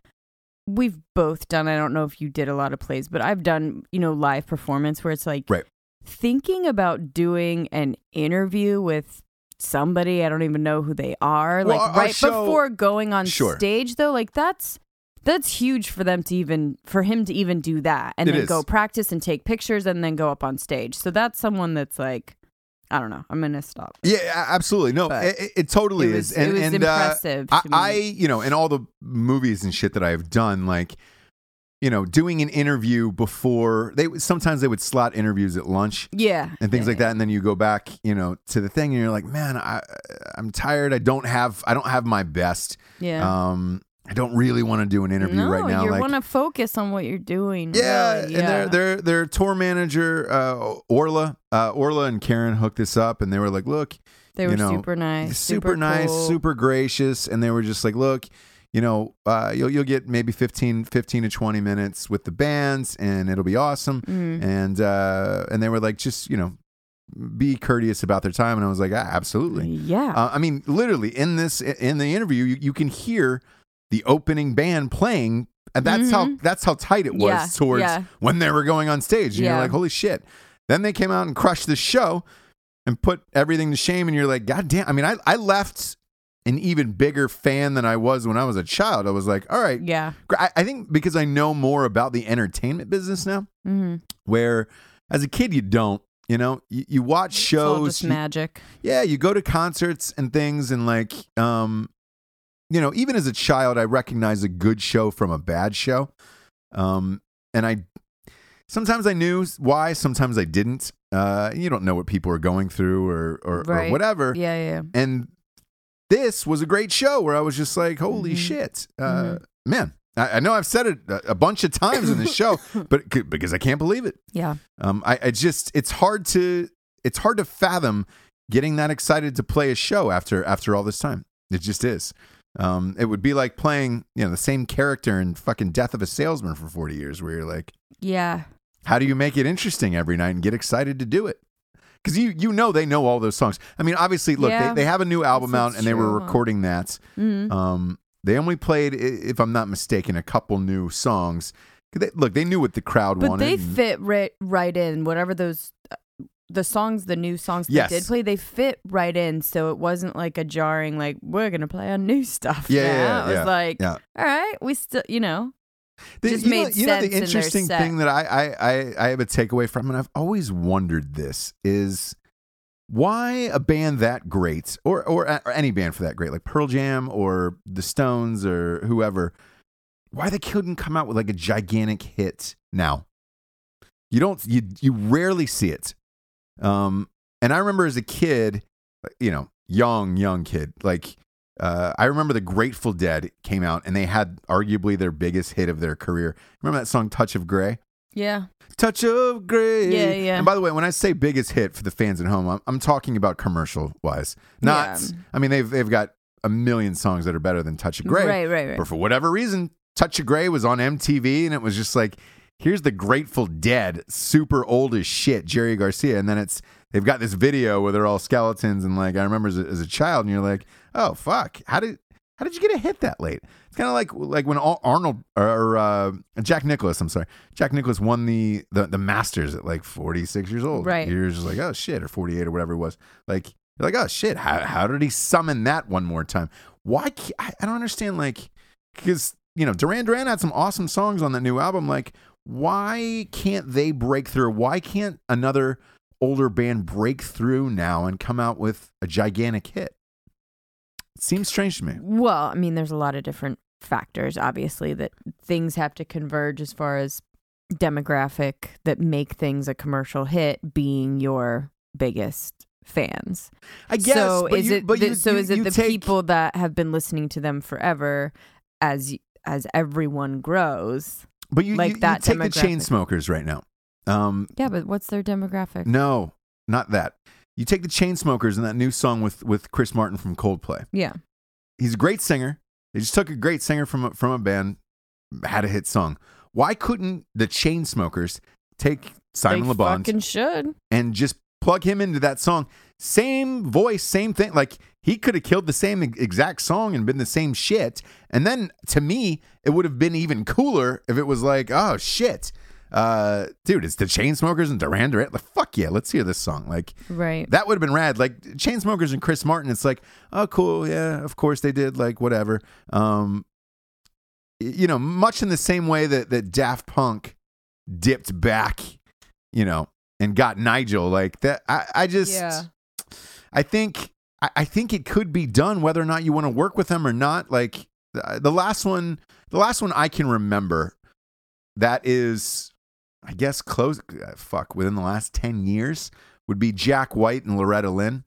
we've both done, I don't know if you did a lot of plays, but I've done, you know, live performance where it's like Right. thinking about doing an interview with somebody, I don't even know who they are, Well, like our- our right show- before going on Sure. stage though, like that's that's huge for them to even for him to even do that and It then is. go practice and take pictures and then go up on stage. So that's someone that's like I don't know. I'm gonna stop. Yeah, absolutely. No, it, it- totally it was- is. And, it was and, impressive Uh, to me. I, I, you know, in all the movies and shit that I've done, like, you know, doing an interview before they sometimes they would slot interviews at lunch Yeah. and things Yeah, like that, and then you go back, you know, to the thing, and you're like, man, I, I'm tired. I don't have, I don't have my best. Yeah. Um, I don't really want to do an interview no, right now. you like, want to focus on what you're doing. yeah, really, and their their their tour manager uh, Orla, uh, Orla and Karen hooked this up, and they were like, "Look, they you were know, super nice, super, nice, cool. super gracious," and they were just like, "Look, you know, uh, you'll you'll get maybe 15, 15 to twenty minutes with the bands, and it'll be awesome." Mhm. And uh, and they were like, "Just you know, be courteous about their time," and I was like, ah, "Absolutely." Yeah. Uh, I mean, literally in this in the interview, you, you can hear the opening band playing, and that's how that's how tight it was Mm-hmm. Yeah, towards yeah. when they were going on stage. And you're like, holy shit! Then they came out and crushed the show and put everything to shame. And you're like, God damn! I mean, I I left an even bigger fan than I was when I was a child. I was like, all right, yeah. I, I think because I know more about the entertainment business now, Mm-hmm. where as a kid you don't. You know, you, you watch shows, just you- magic. yeah, you go to concerts and things, and like, um, you know, even as a child, I recognize a good show from a bad show. Um, and I sometimes I knew why, sometimes I didn't. Uh, you don't know what people are going through or or, or Right. whatever. Yeah, yeah. And this was a great show where I was just like, holy Mhm. shit, uh, man. I, I know I've said it a, a bunch of times in this show, but because I can't believe it. Yeah. Um, I, I just it's hard to it's hard to fathom getting that excited to play a show after after all this time. It just is. Um, it would be like playing you know the same character in fucking Death of a Salesman for forty years, where you're like, Yeah. how do you make it interesting every night and get excited to do it? Because you you know they know all those songs. I mean, obviously, look, Yeah. they, they have a new album That's- out and they were recording that. hmm Um, they only played, if I'm not mistaken, a couple new songs. They, look, they knew what the crowd But wanted. they fit right, right in whatever those uh, the songs, the new songs Yes. they did play, they fit right in. So it wasn't like a jarring, like we're gonna play on new stuff. Yeah, now. yeah, it was yeah, like, yeah. all right, we still, you know, The- just you know, made you know the interesting set. thing that I, I, I, I have a takeaway from, and I've always wondered this is why a band that great, or, or or any band for that great, like Pearl Jam or the Stones or whoever, why they couldn't come out with like a gigantic hit now. You don't, you you rarely see it. Um, and I remember as a kid, you know, young young kid, like uh, I remember the Grateful Dead came out and they had arguably their biggest hit of their career. Remember that song "Touch of Grey"? yeah, Touch of Grey. Yeah, yeah. And by the way, when I say biggest hit for the fans at home, I'm, I'm talking about commercial wise. Not, Yeah. I mean, they've they've got a million songs that are better than Touch of Grey. right, right, right. But for whatever reason, Touch of Grey was on MTV and it was just like, here's the Grateful Dead, super old as shit, Jerry Garcia. And then it's, they've got this video where they're all skeletons. And like, I remember as a, as a child, and you're like, oh, fuck. How did, how did you get a hit that late? It's kind of like like when Arnold or uh, Jack Nicklaus, I'm sorry, Jack Nicklaus won the, the the Masters at like 46 years old. Right. You're just like, oh shit, or 48 or whatever it was. Like you're like, oh shit, how how did he summon that one more time? Why? I, I don't understand. Like because you know Duran Duran had some awesome songs on that new album. Like why can't they break through? Why can't another older band break through now and come out with a gigantic hit? It seems strange to me. Well, I mean, there's a lot of different factors, obviously, that things have to converge as far as demographic that make things a commercial hit being your biggest fans. I guess. so but is you- it the, you- so you- is it the take- people that have been listening to them forever as as everyone grows? But you, like that take the Chainsmokers right now. Um, Yeah, but what's their demographic? no, not that. You take the Chainsmokers and that new song with with Chris Martin from Coldplay. Yeah. He's a great singer. They just took a great singer from a, from a band, had a hit song. Why couldn't the Chainsmokers take Simon they Le Bon should. and just plug him into that song? Same voice, same thing. Like he could have killed the same exact song and been the same shit. And then to me, it would have been even cooler if it was like, oh shit, uh, dude, it's the Chainsmokers and Duran Duran. Like fuck yeah, let's hear this song. Like Right. that would have been rad. Like Chainsmokers and Chris Martin, it's like, oh, cool, yeah, of course they did. Like whatever. Um, you know, much in the same way that that Daft Punk dipped back, you know, and got Nile. Like that. I, I just, Yeah. I think, I, I think it could be done, whether or not you want to work with them or not. Like the, the last one, the last one I can remember, that is, I guess, close. uh, Fuck, within the last ten years would be Jack White and Loretta Lynn.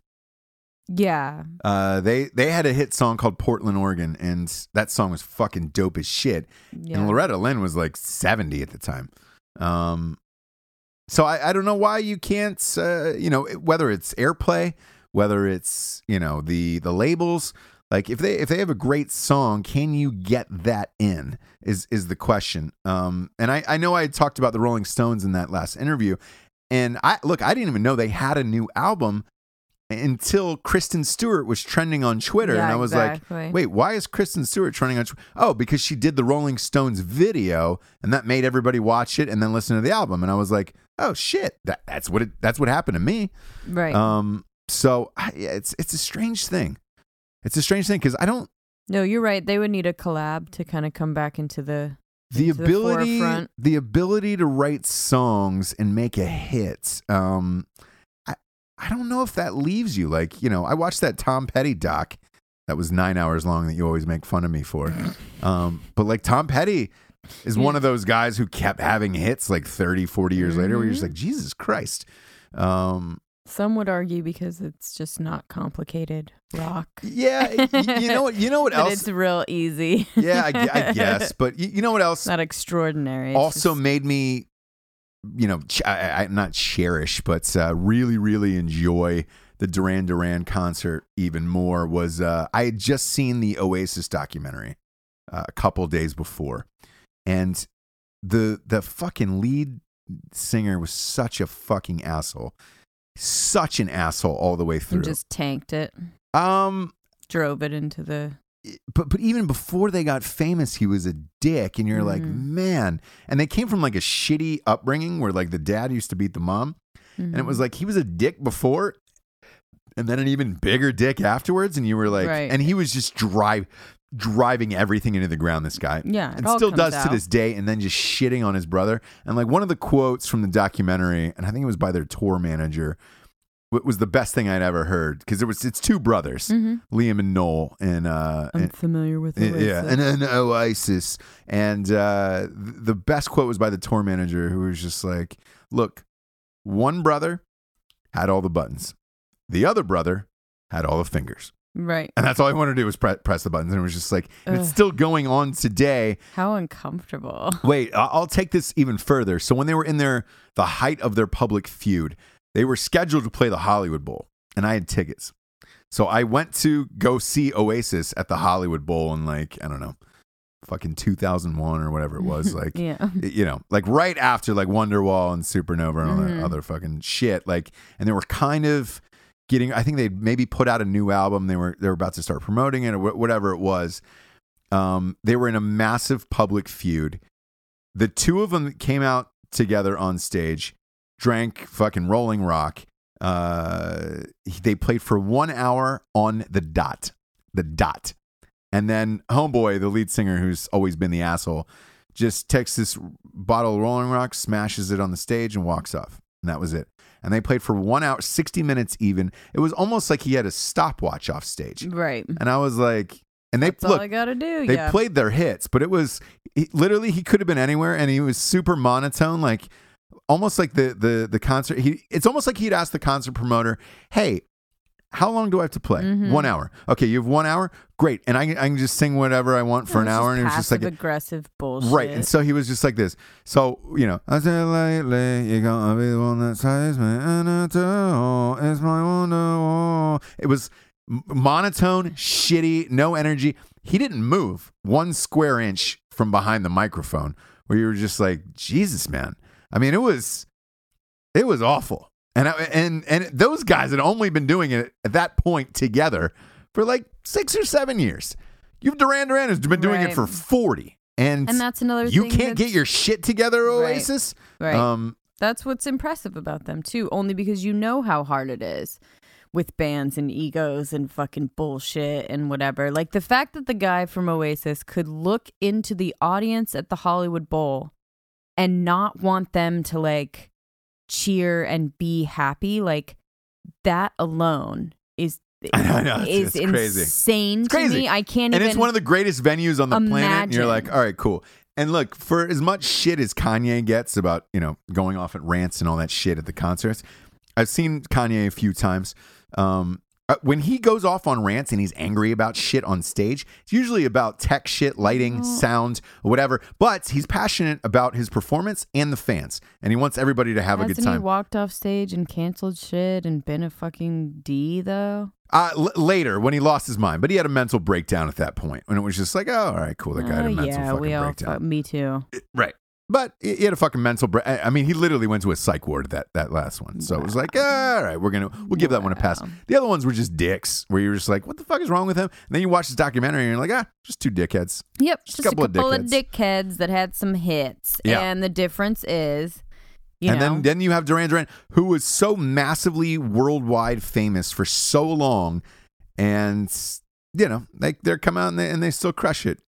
Yeah. Uh, they they had a hit song called Portland, Oregon, and that song was fucking dope as shit. Yeah. And Loretta Lynn was like seventy at the time. Um, so I, I don't know why you can't, uh, you know, whether it's airplay, whether it's you know the the labels. Like if they if they have a great song, can you get that in? Is is the question. Um, and I I know I talked about the Rolling Stones in that last interview, and I look I didn't even know they had a new album until Kristen Stewart was trending on Twitter, Yeah, and I was exactly. like, wait, why is Kristen Stewart trending on? Tw- oh, because she did the Rolling Stones video, and that made everybody watch it and then listen to the album, and I was like, oh shit, that, that's what it that's what happened to me. Right. Um, so I, it's it's a strange thing. It's a strange thing because I don't no, you're right. They would need a collab to kind of come back into the the into ability forefront. the ability to write songs and make a hit. Um, I I don't know if that leaves you like you know I watched that Tom Petty doc that was nine hours long that you always make fun of me for. Um, but like Tom Petty is one of those guys who kept having hits like 30, 40 years later where you're just Mhm. like, Jesus Christ. Um, Some would argue because it's just not complicated rock. yeah, you know what? You know what else? it's real easy. Yeah, I, I guess. But you, you know what else? It's not extraordinary. It's also just- made me, you know, ch- I, I, not cherish, but uh, really, really enjoy the Duran Duran concert even more. Was uh, I had just seen the Oasis documentary uh, a couple days before, and the the fucking lead singer was such a fucking asshole, such an asshole all the way and through. just tanked it, um, drove it into the. but but even before they got famous, he was a dick, and you're like, Mhm. man. And they came from like a shitty upbringing where like the dad used to beat the mom, and it Mhm. was like he was a dick before, and then an even bigger dick afterwards, and you were like, Right. and he was just drive driving everything into the ground. This guy, Yeah, it and still does to this day, and then just shitting on his brother. And like one of the quotes from the documentary, and I think it was by their tour manager. wa- Was the best thing I'd ever heard because it was it's two brothers, Mhm. Liam and Noel, and uh, I'm and- familiar with yeah, Oasis. yeah, and an Oasis. And uh, the best quote was by the tour manager, who was just like, "Look, one brother had all the buttons, the other brother had all the fingers, right. and that's all I wanted to do was pre- press the buttons." And it was just like, it's still going on today. How uncomfortable. Wait, I- I'll take this even further. So when they were in their the height of their public feud, they were scheduled to play the Hollywood Bowl, and I had tickets. So I went to go see Oasis at the Hollywood Bowl in like I don't know, fucking 2001 or whatever it was. Like yeah. you know, like right after like Wonderwall and Supernova and all that Mhm. other fucking shit. Like, and they were kind of getting. I think they maybe put out a new album. They were they were about to start promoting it or wh- whatever it was. Um, they were in a massive public feud. The two of them came out together on stage, drank fucking Rolling Rock. Uh, they played for one hour on the dot, the dot, and then Homeboy, the lead singer, who's always been the asshole, just takes this bottle of Rolling Rock, smashes it on the stage, and walks off. And that was it. And they played for one hour, 60 minutes even. It was almost like he had a stopwatch off stage. Right. And I was like, And they That's all look, I gotta do. they yeah. played their hits, but it was he, literally he could have been anywhere, and he was super monotone, like almost like the the the concert. He it's almost like he'd ask the concert promoter, "Hey, how long do I have to play? Mm-hmm. One hour. Okay, you have one hour. Great, and I can- I can just sing whatever I want for an hour." And it was just like aggressive bullshit. Right. And so he was just like this. So, you know, I said lately, you're gonna be the one that saves me. And it's, it's my wonder. It was monotone, shitty, no energy. He didn't move one square inch from behind the microphone where you were just like, Jesus, man. I mean, it was, it was awful. And, I, and, and those guys had only been doing it at that point together for like six or seven years. You've Duran Duran has been doing it for 40. And, And that's another you can't get your shit together, Right. Oasis. Right. Um, That's what's impressive about them too, only because you know how hard it is with bands and egos and fucking bullshit and whatever. Like the fact that the guy from Oasis could look into the audience at the Hollywood Bowl and not want them to like cheer and be happy, like that alone is I know, I know, it's- is it's crazy. insane It's to crazy. me. I can't and even it's one of the greatest venues on the planet. And you're like, all right, cool. And look, for as much shit as Kanye gets about, you know, going off at rants and all that shit at the concerts, I've seen Kanye a few times. Um, uh, when he goes off on rants and he's angry about shit on stage, it's usually about tech shit, lighting, sound, whatever. But he's passionate about his performance and the fans, and he wants everybody to have a Hasn't good he time. walked off stage and canceled shit and been a fucking D though? Uh, l- later, when he lost his mind, but he had a mental breakdown at that point, when it was just like, oh, all right, cool, that guy had a Uh, mental yeah, fucking we all. breakdown. Me too. right. But he had a fucking mental break. I mean, he literally went to a psych ward that that last one. So it was like, "Ah, all right, we're gonna we'll give that one a pass. The other ones were just dicks, where you're just like, what the fuck is wrong with him? And then you watch this documentary and you're like, ah, just two dickheads. Yep, Just just, a couple a of couple of dickheads. dickheads that had some hits. Yeah. And the difference is, you know and know, then then you have Duran Duran, who was so massively worldwide famous for so long, and you know like they they come out and they and they still crush it,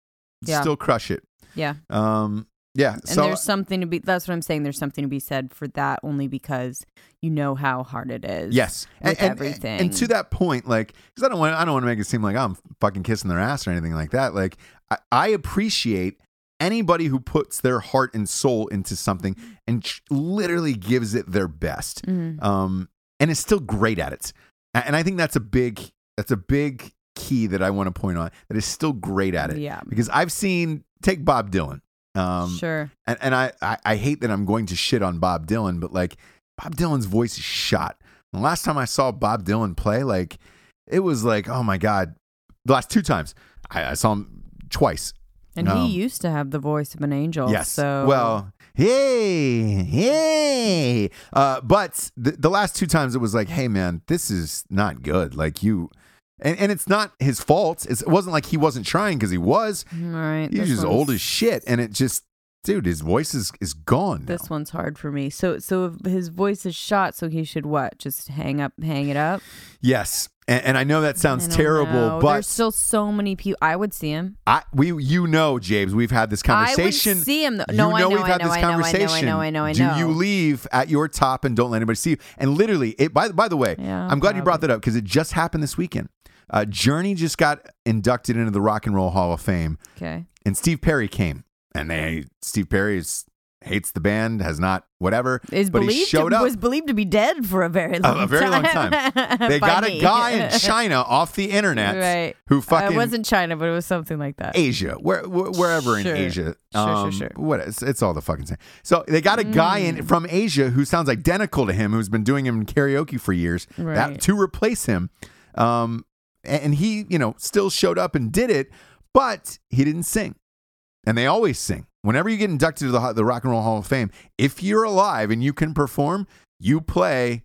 Yeah. still crush it. yeah. Um, yeah. And so there's something to be. That's what I'm saying. There's something to be said for that, only because you know how hard it is. Yes, and, and- everything. And to that point, like, because I don't want, I don't want to make it seem like I'm fucking kissing their ass or anything like that. Like, I, I appreciate anybody who puts their heart and soul into something and literally gives it their best, Mhm. um, and is still great at it. And I think that's a big, that's a big key that I want to point on. That is still great at it. Yeah. Because I've seen, take Bob Dylan. Um, sure. and, and I, I, I hate that I'm going to shit on Bob Dylan, but like Bob Dylan's voice is shot. The last time I saw Bob Dylan play, like it was like, oh my God. The last two times I, I saw him twice. And um, he used to have the voice of an angel. Yes. So Well, hey, hey. Uh, but the, the last two times it was like, hey, man, this is not good. Like you. And, and it's not his fault. It's, it wasn't like he wasn't trying because he was. Right. He's just one's- old as shit. And it just, dude, his voice is, is gone. now. This one's hard for me. So, so if his voice is shot, so he should what? Just hang up, hang it up. Yes, and, and I know that sounds terrible, know. but there's still so many people. I would see him. I we you know, James, we've had this conversation. I would see him. Though. You No, I know. we've I had know. this I know. I know. I know. I know. Do know. you leave at your top and don't let anybody see you? And literally, it. By by the way, Yeah, I'm glad you brought that up because it just happened this weekend. Uh, Journey just got inducted into the Rock and Roll Hall of Fame, Okay. and Steve Perry came, and they Steve Perry is, hates the band, has not whatever, Is but he believed showed to, up. was believed to be dead for a very long a very long time. They got me. a guy in China off the internet Right. who Uh, fucking it wasn't China, but it was something like that. Asia, where, where- wherever Sure. in Asia. Sure, sure, Um, sure. What it's, it's all the fucking same. So they got a guy Mm. in from Asia who sounds identical to him, who's been doing him in karaoke for years. That to replace him, um, and he you know still showed up and did it, but he didn't sing. And they always sing. Whenever you get inducted to the, the Rock and Roll Hall of Fame, if you're alive and you can perform, you play,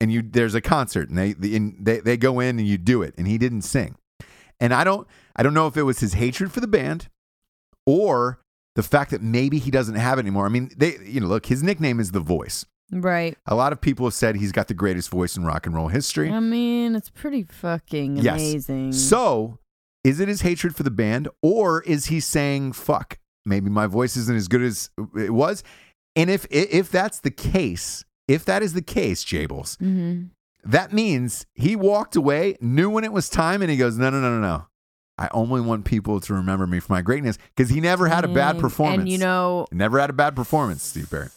and you there's a concert, and they the, and they they go in and you do it, and he didn't sing. And I don't I don't know if it was his hatred for the band or the fact that maybe he doesn't have it anymore. I mean, they you know, look, his nickname is The Voice. Right. A lot of people have said he's got the greatest voice in rock and roll history. I mean, it's pretty fucking Yes. amazing. So, is it his hatred for the band or is he saying fuck, maybe my voice isn't as good as it was? And if if that's the case, if that is the case, Jables, hmm that means he walked away, knew when it was time and he goes, "No, no, no, no, no. I only want people to remember me for my greatness because he never had a bad performance. And you know, never had a bad performance, Steve Barrett.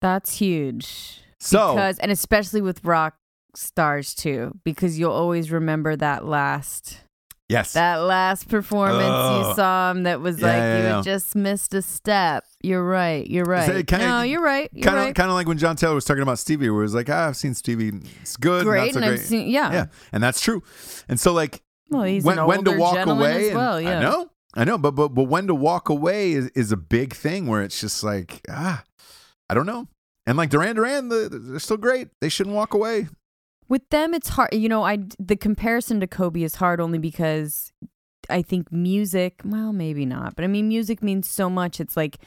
That's huge. So because and especially with rock stars too, because you'll always remember that last yes, that last performance you saw him that was Yeah, like yeah, you yeah. had just missed a step. You're right. You're right. kinda- no, you're right. You're kind of right. kind of like when John Taylor was talking about Stevie, where it was like, ah, I've seen Stevie, it's good, great, so and great. I've seen yeah. yeah, and that's true. And so like Well, he's when, an when to walk away, as well. Yeah. I know, I know, but but but when to walk away is, is a big thing where it's just like ah, I don't know. And like Duran Duran, the, they're still great. They shouldn't walk away. With them, it's hard. You know, I the comparison to Kobe is hard only because I think music. Well, maybe not, but I mean, music means so much. It's like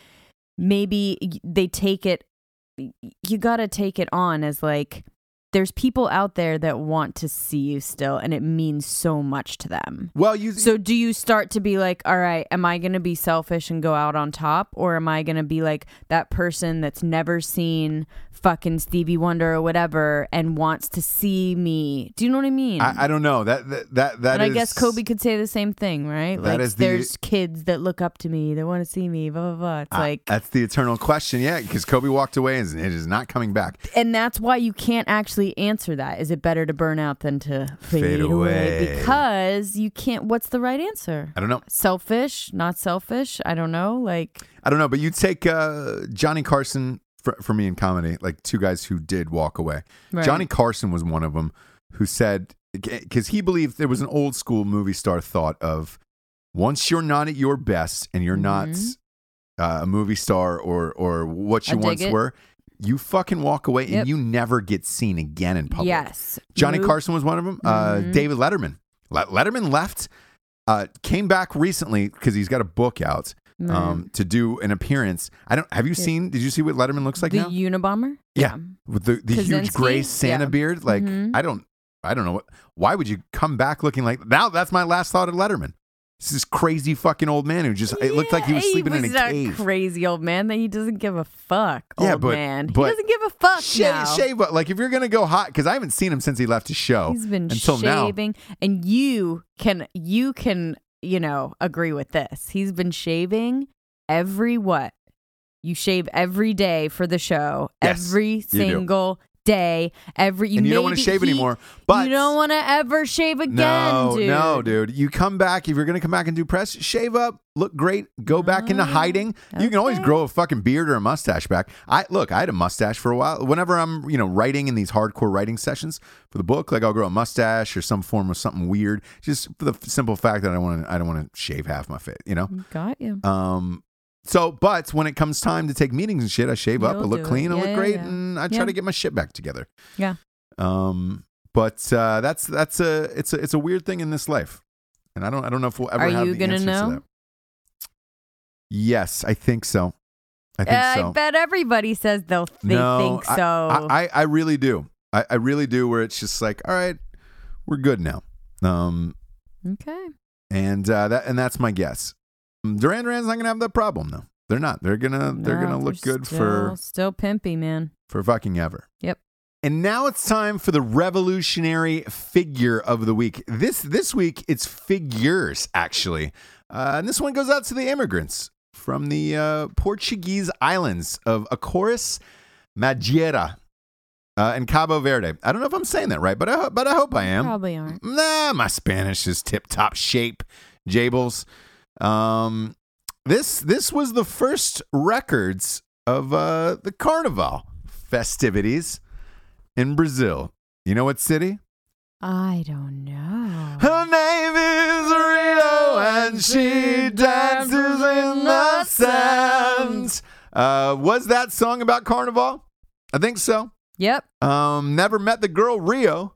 maybe they take it. You got to take it on as like there's people out there that want to see you still, and it means so much to them. Well, you So do you start to be like, all right, am I going to be selfish and go out on top or am I going to be like that person that's never seen fucking Stevie Wonder or whatever and wants to see me? Do you know what I mean? I, I don't know that that that that and I guess Kobe could say the same thing, right? That like is the- there's kids that look up to me, that want to see me, blah blah blah. It's Ah, like that's the eternal question, yeah, because Kobe walked away and it is not coming back. and that's why you can't actually answer that. Is it better to burn out than to fade, Fade away. Because you can't what's the right answer? I don't know. selfish, not selfish. I don't know. Like, I don't know, but you take uh, Johnny Carson for, for me in comedy, like two guys who did walk away. Right. Johnny Carson was one of them who said, because he believed there was an old school movie star thought of once you're not at your best and you're not Mhm. uh, a movie star or or what you I once were, you fucking walk away Yep. and you never get seen again in public. yes, Johnny Move- Carson was one of them. Uh, Mhm. David Letterman. Letterman left, uh, came back recently because he's got a book out Right. um, to do an appearance. I don't. Have you Yeah. seen? Did you see what Letterman looks like the now? Unabomber. Yeah. With the, the huge gray Santa Yeah. beard. Like Mhm. I don't. I don't know what. Why would you come back looking like now? That's my last thought of Letterman. This is crazy fucking old man who just. It looked like he was Yeah, sleeping in a cave. Crazy old man that he doesn't give a fuck. Yeah, old but- man, but- he doesn't give a fuck Shave, now. shave, up. like if you're gonna go hot, because I haven't seen him since he left his show. He's been until now. shaving, and you can you can you know agree with this. He's been shaving every what? You shave every day for the show. Yes, every single day. Every you and you don't want to shave anymore. But you don't want to ever shave again, no, dude. no, dude. You come back if you're gonna come back and do press. Shave up, look great. Go back into Ah, hiding. You can always grow a fucking beard or a mustache back. I look. I had a mustache for a while. Whenever I'm, you know, writing in these hardcore writing sessions for the book, like I'll grow a mustache or some form of something weird, just for the simple fact that I want to. I don't want to shave half my face. You know. Got you. Um. So, but when it comes time to take meetings and shit, I shave up, I look do it. clean, I Yeah, look great, yeah. and I try Yeah. to get my shit back together. Yeah. Um, but uh, that's that's a it's a it's a weird thing in this life, and I don't I don't know if we'll ever Are have you the gonna know? to that. Yes, I think so. I think I so. bet everybody says they'll they no, think so. I, I I really do. I, I really do. Where it's just like, all right, we're good now. Um, okay. and uh, that and that's my guess. Duran Duran's not gonna have that problem though. They're not. They're gonna they're gonna look good still, for still pimpy, man. for fucking ever. Yep. And now it's time for the revolutionary figure of the week. This this week it's figures actually, uh, and this one goes out to the immigrants from the uh, Portuguese islands of Azores, Madeira, uh, and Cabo Verde. I don't know if I'm saying that right, but I but I hope I am. Probably aren't. Nah, my Spanish is tip top shape, Jables. Um, this this was the first records of uh, the Carnival festivities in Brazil. You know what city? I don't know. Her name is Rio, and she dances in the sand. Uh, was that song about Carnival? I think so. Yep. Um, never met the girl Rio,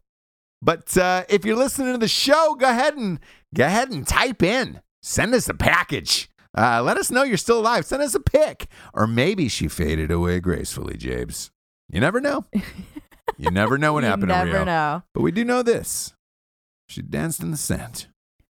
but uh, if you're listening to the show, go ahead and go ahead and type in. Send us a package. Uh, let us know you're still alive. Send us a pic, or maybe she faded away gracefully, Jabes. You never know. you never know what happened never Rio. know. But we do know this: she danced in the sand.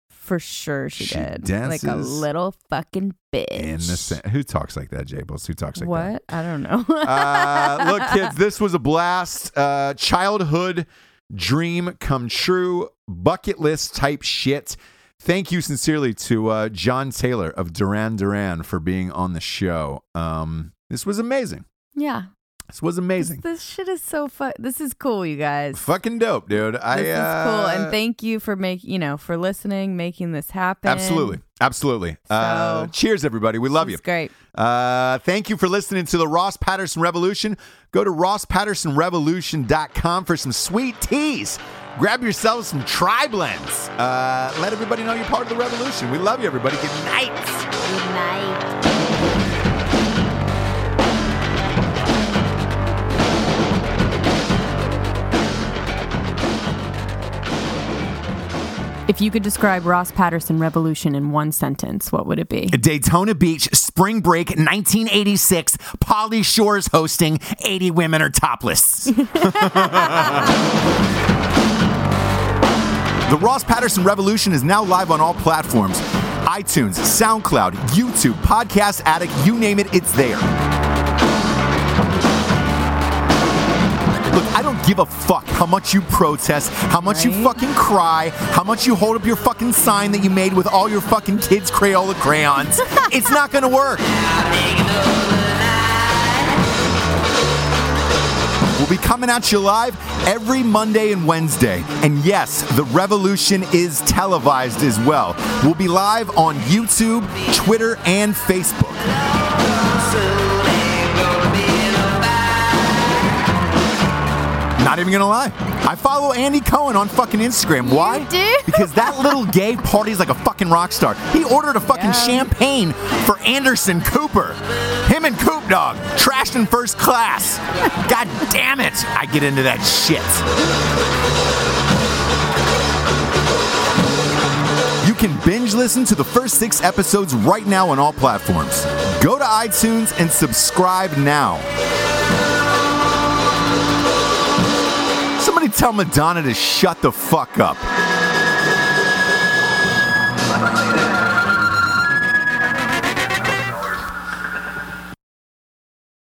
For sure she, She did. Like a little fucking bitch. In the sand. Who talks like that, Jables? Who talks like that? what? I don't know. uh, look, kids, this was a blast. Uh, childhood dream come true, bucket list type shit. Thank you sincerely to uh, John Taylor of Duran Duran for being on the show. Um, this was amazing. Yeah. This was amazing. This shit is so fun. This is cool, you guys. Fucking dope, dude. I, This is uh, cool, and thank you for making you know for listening, making this happen. Absolutely. Absolutely. uh, cheers, everybody. We love you. It's great. Uh, thank you for listening to the Ross Patterson Revolution. Go to rosspattersonrevolution.com for some sweet teas. Grab yourselves some tri blends. Uh, let everybody know you're part of the revolution. We love you, everybody. Good night. Good night. If you could describe Ross Patterson Revolution in one sentence, what would it be? Daytona Beach, spring break, 1986. Pauly Shore's hosting. 80 women are topless. the Ross Patterson Revolution is now live on all platforms iTunes, SoundCloud, YouTube, Podcast Addict, you name it, it's there. Look, I don't give a fuck how much you protest, how much you fucking cry, how much you hold up your fucking sign that you made with all your fucking kids' Crayola crayons. it's not gonna work. We'll be coming at you live every Monday and Wednesday. And yes, the revolution is televised as well. We'll be live on YouTube, Twitter, and Facebook. Not even gonna lie. I follow Andy Cohen on fucking Instagram. Why? do? Because that little gay parties like a fucking rock star. He ordered a fucking champagne for Anderson Cooper. Him and Coop Dog, trashed in first class. God damn it. I get into that shit. You can binge listen to the first six episodes right now on all platforms. Go to iTunes and subscribe now. Somebody tell Madonna to shut the fuck up.